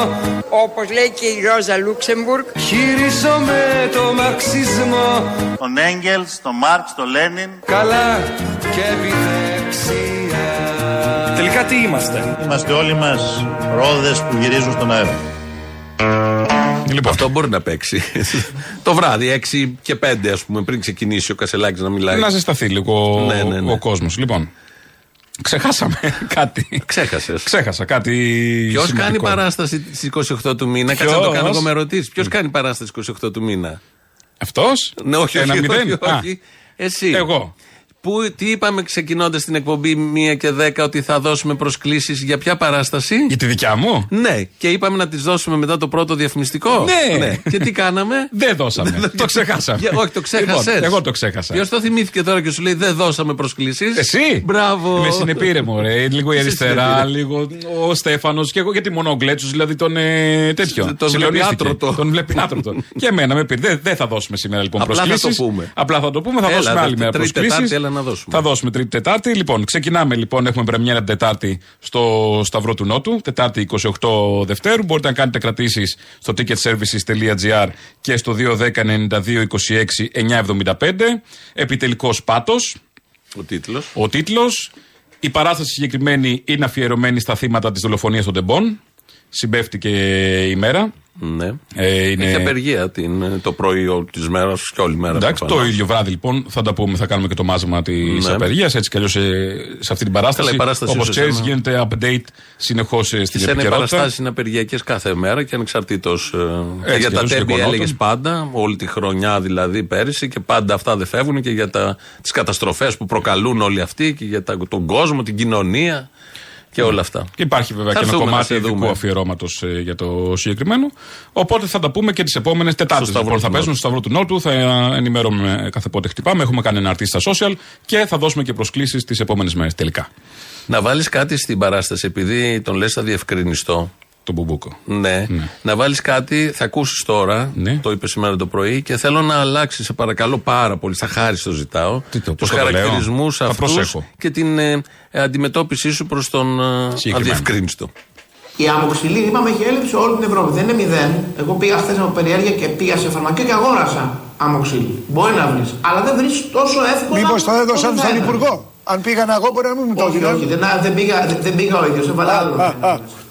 Όπως λέει και η Ρόζα Λούξεμπουργκ Χειρίζομαι το μαρξισμό Τον Έγγελς, τον Μάρξ, τον Λένιν. Καλά και επιδέξια Τελικά τι είμαστε; Είμαστε όλοι μας ρόδες που γυρίζουν στον αέρα. Λοιπόν. Αυτό μπορεί να παίξει. [LAUGHS] το βράδυ, 6 και 5, ας πούμε, πριν ξεκινήσει ο Κασελάκης να μιλάει. Να ζεσταθεί λίγο Ναι, ναι, ναι. ο κόσμος. Λοιπόν, ξεχάσαμε [LAUGHS] κάτι. Ξέχασες. Ξέχασα κάτι. Ποιος κάνει σημαντικό. παράσταση στις 28 του μήνα, κάτσε να το κάνω εγώ με ερωτήσεις. Ποιος κάνει παράσταση 28 του μήνα; Αυτός; Ναι, όχι, Ένα όχι, μηδέν; όχι, Α. όχι. Εσύ. Εγώ. Που, τι είπαμε ξεκινώντας την εκπομπή 1 και 10 ότι θα δώσουμε προσκλήσεις για ποια παράσταση; Για τη δικιά μου; Ναι, και είπαμε να τις δώσουμε μετά το πρώτο διαφημιστικό. Ναι. Και τι κάναμε; Δεν δώσαμε. το ξεχάσαμε. Για- όχι, το ξέχασες. Λοιπόν, εγώ το ξέχασα. Ποιος το θυμήθηκε τώρα και σου λέει Δεν δώσαμε προσκλήσεις. Εσύ; Μπράβο. Με συνεπήρε μου, ρε. Λίγο η Σε αριστερά, συνεπήρε. λίγο ο Στέφανος και εγώ γιατί μόνο ο Γκλέτσος, δηλαδή τον ε, τέτοιο. Τον βλέπει Συλλογίστηκε. άτρωτο. [LAUGHS] Τον βλέπει άτρωτο. και εμένα με πήρε. Δεν, δεν θα δώσουμε σήμερα λοιπόν Απλά θα προσκλήσεις. το πούμε. Απλά θα το πούμε, θα Έλα, δώσουμε άλλη δε- μέρα Τρίτη, προσκλήσεις. Τετάρτη, έλα να δώσουμε. Θα δώσουμε Τρίτη Τετάρτη. Λοιπόν, ξεκινάμε λοιπόν. Έχουμε πρεμιέρα την Τετάρτη στο Σταυρό του Νότου. Τετάρτη 28 Δευτέρου. Μπορείτε να κάνετε κρατήσεις στο ticketservices.gr και στο 210-92-26-975. Επιτελικός πάτος. Ο τίτλος. Ο τίτλος. Η παράσταση συγκεκριμένη είναι αφιερωμένη στα θύματα της δολοφονίας των Τεμπών. Συμπέφτει και η μέρα. Ναι. Ε, είναι... Έχει απεργία την, το πρωί της μέρας και όλη μέρα. Εντάξει, το προφανώς. ίδιο βράδυ λοιπόν θα τα πούμε, θα κάνουμε και το μάζεμα της Ναι. απεργίας. Έτσι κι αλλιώς σε, σε αυτή την παράσταση. Καλά, η παράσταση Όπως ίσως ξέρεις, ένα- γίνεται update συνεχώς στην Στι ένα οι επικαιρότητα. παραστάσει είναι απεργιακές κάθε μέρα και ανεξαρτήτως. Έτσι, για κι τα αλλιώς τέμπη γεγονότα. έλεγες πάντα, όλη τη χρονιά δηλαδή πέρυσι και πάντα αυτά δεν φεύγουν και για τις καταστροφές που προκαλούν όλοι αυτοί και για τα, τον κόσμο, την κοινωνία και όλα αυτά. Και υπάρχει βέβαια Θα και ένα έρθουμε να κομμάτι σε ειδικού δούμε. αφιερώματος για το συγκεκριμένο. Οπότε θα τα πούμε και τις επόμενες Τετάρτες. Στο Σταυρό Λοιπόν, θα του παίζουν στο Σταυρό του Νότου, θα ενημερώνουμε κάθε πότε χτυπάμε. Έχουμε κάνει ένα αρτή στα social και θα δώσουμε και προσκλήσεις τις επόμενες μέρες τελικά. Να βάλεις κάτι στην παράσταση, επειδή τον λες θα διευκρινιστώ. Το μπουμπούκο. Ναι. Να βάλεις κάτι, θα ακούσεις τώρα. Ναι. Το είπες σήμερα το πρωί και θέλω να αλλάξεις, σε παρακαλώ πάρα πολύ. Στα χάρη το ζητάω. το, Του πώς θα το λέω; χαρακτηρισμούς Θα αυτούς προσέχω. και την ε, αντιμετώπιση σου προς τον ε, αδιευκρίνιστο. Η αμοξυλίνη, είπαμε, έχει έλλειψη σε όλη την Ευρώπη. Δεν είναι μηδέν. Εγώ πήγα χθες από περιέργεια και πήγα σε φαρμακείο και αγόρασα. αμοξύλου. Μπορεί να βρεις. Αλλά δεν βρεις τόσο εύκολα. Μήπως το έδωσαν όσο θα στον έπρεπε. Υπουργό; Αν πήγαν εγώ, μπορεί να μην μου το Όχι, έδιναν. όχι, δεν, δεν, πήγα, δεν, δεν πήγα ο ίδιος, έβαλα άλλο.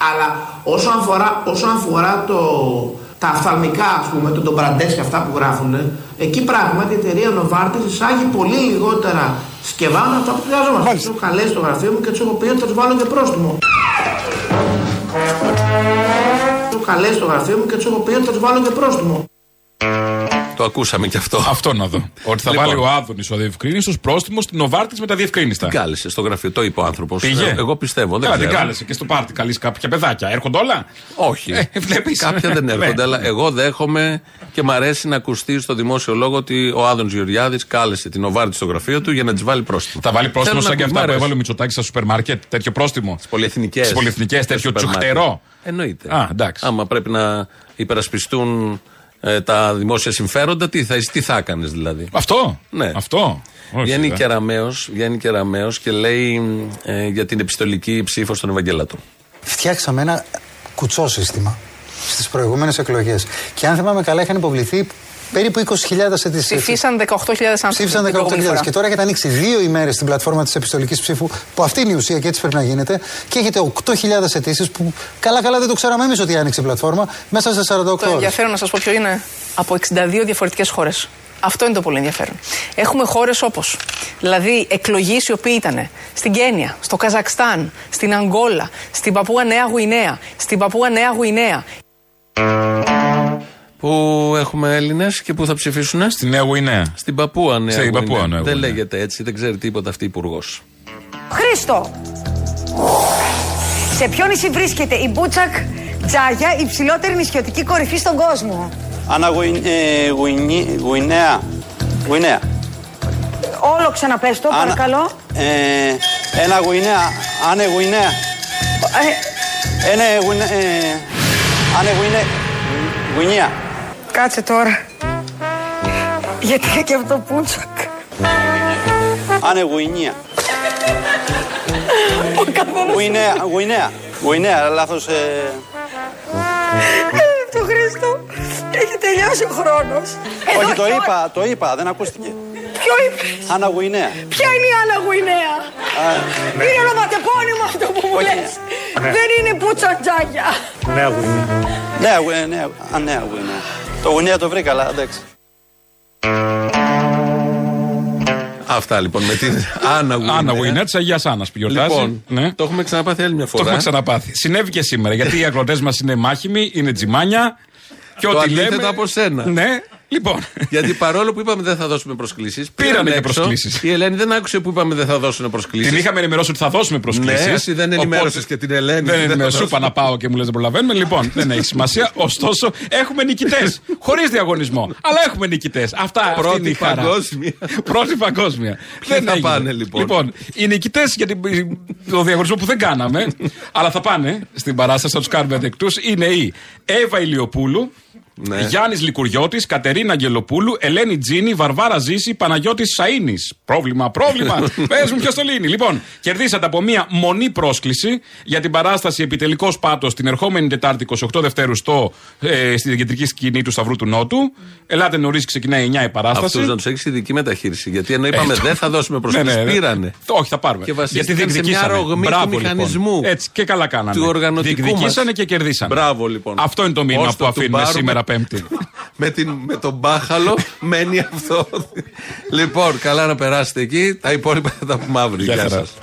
Αλλά όσο αφορά, όσο αφορά το, τα αφθαλμικά, ας πούμε, το, το μπραντές και αυτά που γράφουν, εκεί πράγματι η εταιρεία Novartis εισάγει πολύ λιγότερα σκευά από αυτά που χρειαζόμαστε. Τους έχω καλέσει στο γραφείο μου και τους έχω πει ότι θα τους βάλω και πρόστιμο. Τους έχω καλέσει στο γραφείο μου και τους έχω πει ότι θα τους βάλω και πρόστιμο. Το ακούσαμε και αυτό. Αυτό να δω. [LAUGHS] Ότι θα Λοιπόν. βάλει ο Άδωνης ο διευκρίνητο πρόστιμος στην Νοβάρτη με τα διευκρίνηστα. Κάλεσε στο γραφείο, το είπε ο άνθρωπος. Πήγε. Εγώ πιστεύω. Δεν Καλά, την ξέρω. κάλεσε και στο πάρτι καλείς κάποια παιδάκια. Έρχονται όλα; Όχι. Ε, βλέπεις. Κάποια δεν [LAUGHS] έρχονται, Ναι. αλλά εγώ δέχομαι και μ' αρέσει να ακουστεί στο δημόσιο λόγο ότι ο Άδων Γεωργιάδης κάλεσε την Οβάρτη στο γραφείο του για να της βάλει πρόστιμο. Θα βάλει πρόστιμο Θέλω σαν να και ακού- αυτά μ' που αρέσει. έβαλε ο Μητσοτάκης στα σούπερ μάρκετ. Τέτοιο πρόστιμο; Στις πολυεθνικές. Στις πολυεθνικές, τέτοιο τσουχτερό; Εννοείται. Α, εντάξει. Άμα πρέπει να υπερασπιστούν ε, τα δημόσια συμφέροντα, τι θα, τι θα έκανες δηλαδή; Αυτό. Ναι. Αυτό. Όχι, Βγαίνει ε. Κεραμέως, βγαίνει Κεραμέως και λέει ε, για την επιστολική ψήφο στον Ευαγγελάτο. Φτιάξαμε ένα κουτσό σύστημα στις προηγούμενες εκλογές. Και αν θυμάμαι καλά, είχαν υποβληθεί περίπου 20.000 αιτήσεις. Ψηφίσαν 18.000 άνθρωποι. Ψήφισαν την προηγούμενη 18.000 φορά. και τώρα έχετε ανοίξει δύο ημέρες την πλατφόρμα της επιστολικής ψήφου, που αυτή είναι η ουσία και έτσι πρέπει να γίνεται, και έχετε 8.000 αιτήσεις που καλά-καλά δεν το ξέραμε εμείς ότι άνοιξε η πλατφόρμα μέσα σε 48 Το ώρες. ενδιαφέρον να σας πω ποιο είναι. Από 62 διαφορετικές χώρες. Αυτό είναι το πολύ ενδιαφέρον. Έχουμε χώρες όπως, δηλαδή εκλογείς οι οποίοι ήταν στην Κένια, στο Καζακστάν, στην Αγγόλα, στην Παππούα Νέα Γουινέα, στην Παππούα Νέα Γουινέα. Πού έχουμε Έλληνες και πού θα ψηφίσουν. Στη Νέα Γουινέα. Στην Παππούα Νέα Στην Παππούα Γουινέα. Νέα Δεν Γουινέα. λέγεται έτσι, δεν ξέρει τίποτα αυτή υπουργός. Χρήστο, σε ποιο νησί βρίσκεται η Μπούτσακ Τζάγια, η ψηλότερη νησιωτική κορυφή στον κόσμο; Άννα Γουιν- ε, Γουινί- Γουινέα. Γουινέα. Όλο ξαναπες το, παρακαλώ. Ε, ένα Γουινέα. Άνε Γουινέα. Ένα Γουινέα. ε, Άνε Γουινέα. Γουινέα. Κάτσε τώρα. Γιατί είναι και αυτό Μπούτσακ. Άνε Γουινία. Γουινέα. Γουινέα. Γουινέα. Λάθος. ε, Το Χρήστο, έχει τελειώσει ο χρόνος. Εδώ Όχι, το και είπα. Το είπα. Δεν ακούστηκε. Ποιο είπε. Άννα Γουινέα. Ποια είναι η Άννα Γουινέα; Είναι ονοματεπώνυμο αυτό που μου λες. Ναι. Δεν είναι Μπούτσακ Τζάγια. Νέα Γουινέα. Νέα Γουινέα. Α, Νέα Γουινέα. Το Γουινέα το βρήκα, αλλά εντάξει. Αυτά λοιπόν με την Άννα Γουινέα. Άννα Γουινέα της Αγίας Άννας που γιορτάζει. Λοιπόν, ναι. το έχουμε ξαναπάθει άλλη μια Το φορά. έχουμε ξαναπάθει. Συνέβη και σήμερα γιατί οι αγροτές μας είναι μάχημοι, είναι τζιμάνια. Και Το ό,τι αντίθετο λέμε. από σένα. Ναι, λοιπόν. Γιατί παρόλο που είπαμε δεν θα δώσουμε προσκλήσεις. Πήρανε και προσκλήσεις. Η Ελένη δεν άκουσε που είπαμε δεν θα δώσουν προσκλήσεις. Την είχαμε ενημερώσει ότι θα δώσουμε προσκλήσεις. Ναι, εσύ δεν ενημέρωσες και την Ελένη. Δεν Δεν ενημέρωσες. θα Σου είπα να πάω και μου λες δεν προλαβαίνουμε. Λοιπόν, [LAUGHS] δεν έχει σημασία. Ωστόσο, έχουμε νικητές. Χωρίς διαγωνισμό. Αλλά έχουμε νικητές. Αυτά αυτή Πρώτη είναι η χαρά. παγκόσμια. Πρώτη παγκόσμια. Ποιοι θα έγινε. πάνε, λοιπόν; Λοιπόν, οι νικητές για την- το διαγωνισμό που δεν κάναμε, αλλά θα πάνε στην παράσταση, θα τους κάνουμε δεκτού, είναι η Εύα Ηλιοπούλου. Ναι. Γιάννης Λικουριώτης, Κατερίνα Αγγελοπούλου, Ελένη Τζίνη, Βαρβάρα Ζήση, Παναγιώτης Σαΐνης. Πρόβλημα, πρόβλημα. [LAUGHS] Πες μου ποιος το λύνει. Λοιπόν, κερδίσατε από μία μονή πρόσκληση για την παράσταση Επιτελικός Πάτος την ερχόμενη Τετάρτη 28 Δευτέρου στο, ε, στην κεντρική σκηνή του Σταυρού του Νότου. Ελάτε νωρίς, ξεκινάει 9 η παράσταση. Αυτούς να του έχει ειδική μεταχείριση. Γιατί ενώ είπαμε Ε, το- δεν θα δώσουμε προσκλήσει, Ναι, ναι, ναι. πήρανε. Όχι, θα πάρουμε. Και Γιατί βασίστηκαν σε μια διεκδικήσανε. ρογμή του Μπράβο, μηχανισμού. Λοιπόν. Έτσι και καλά κάνανε. Του οργανωτικού Διεκδικήσανε μας. και κερδίσανε. Μπράβο λοιπόν. Αυτό είναι το μήνυμα Ώστε που του αφήνουμε πάρουμε- σήμερα Πέμπτη. με, την, με τον μπάχαλο μένει αυτό. λοιπόν, καλά να περάσετε εκεί. Τα υπόλοιπα θα τα πούμε αύριο. Γεια Γεια χαρά. σας.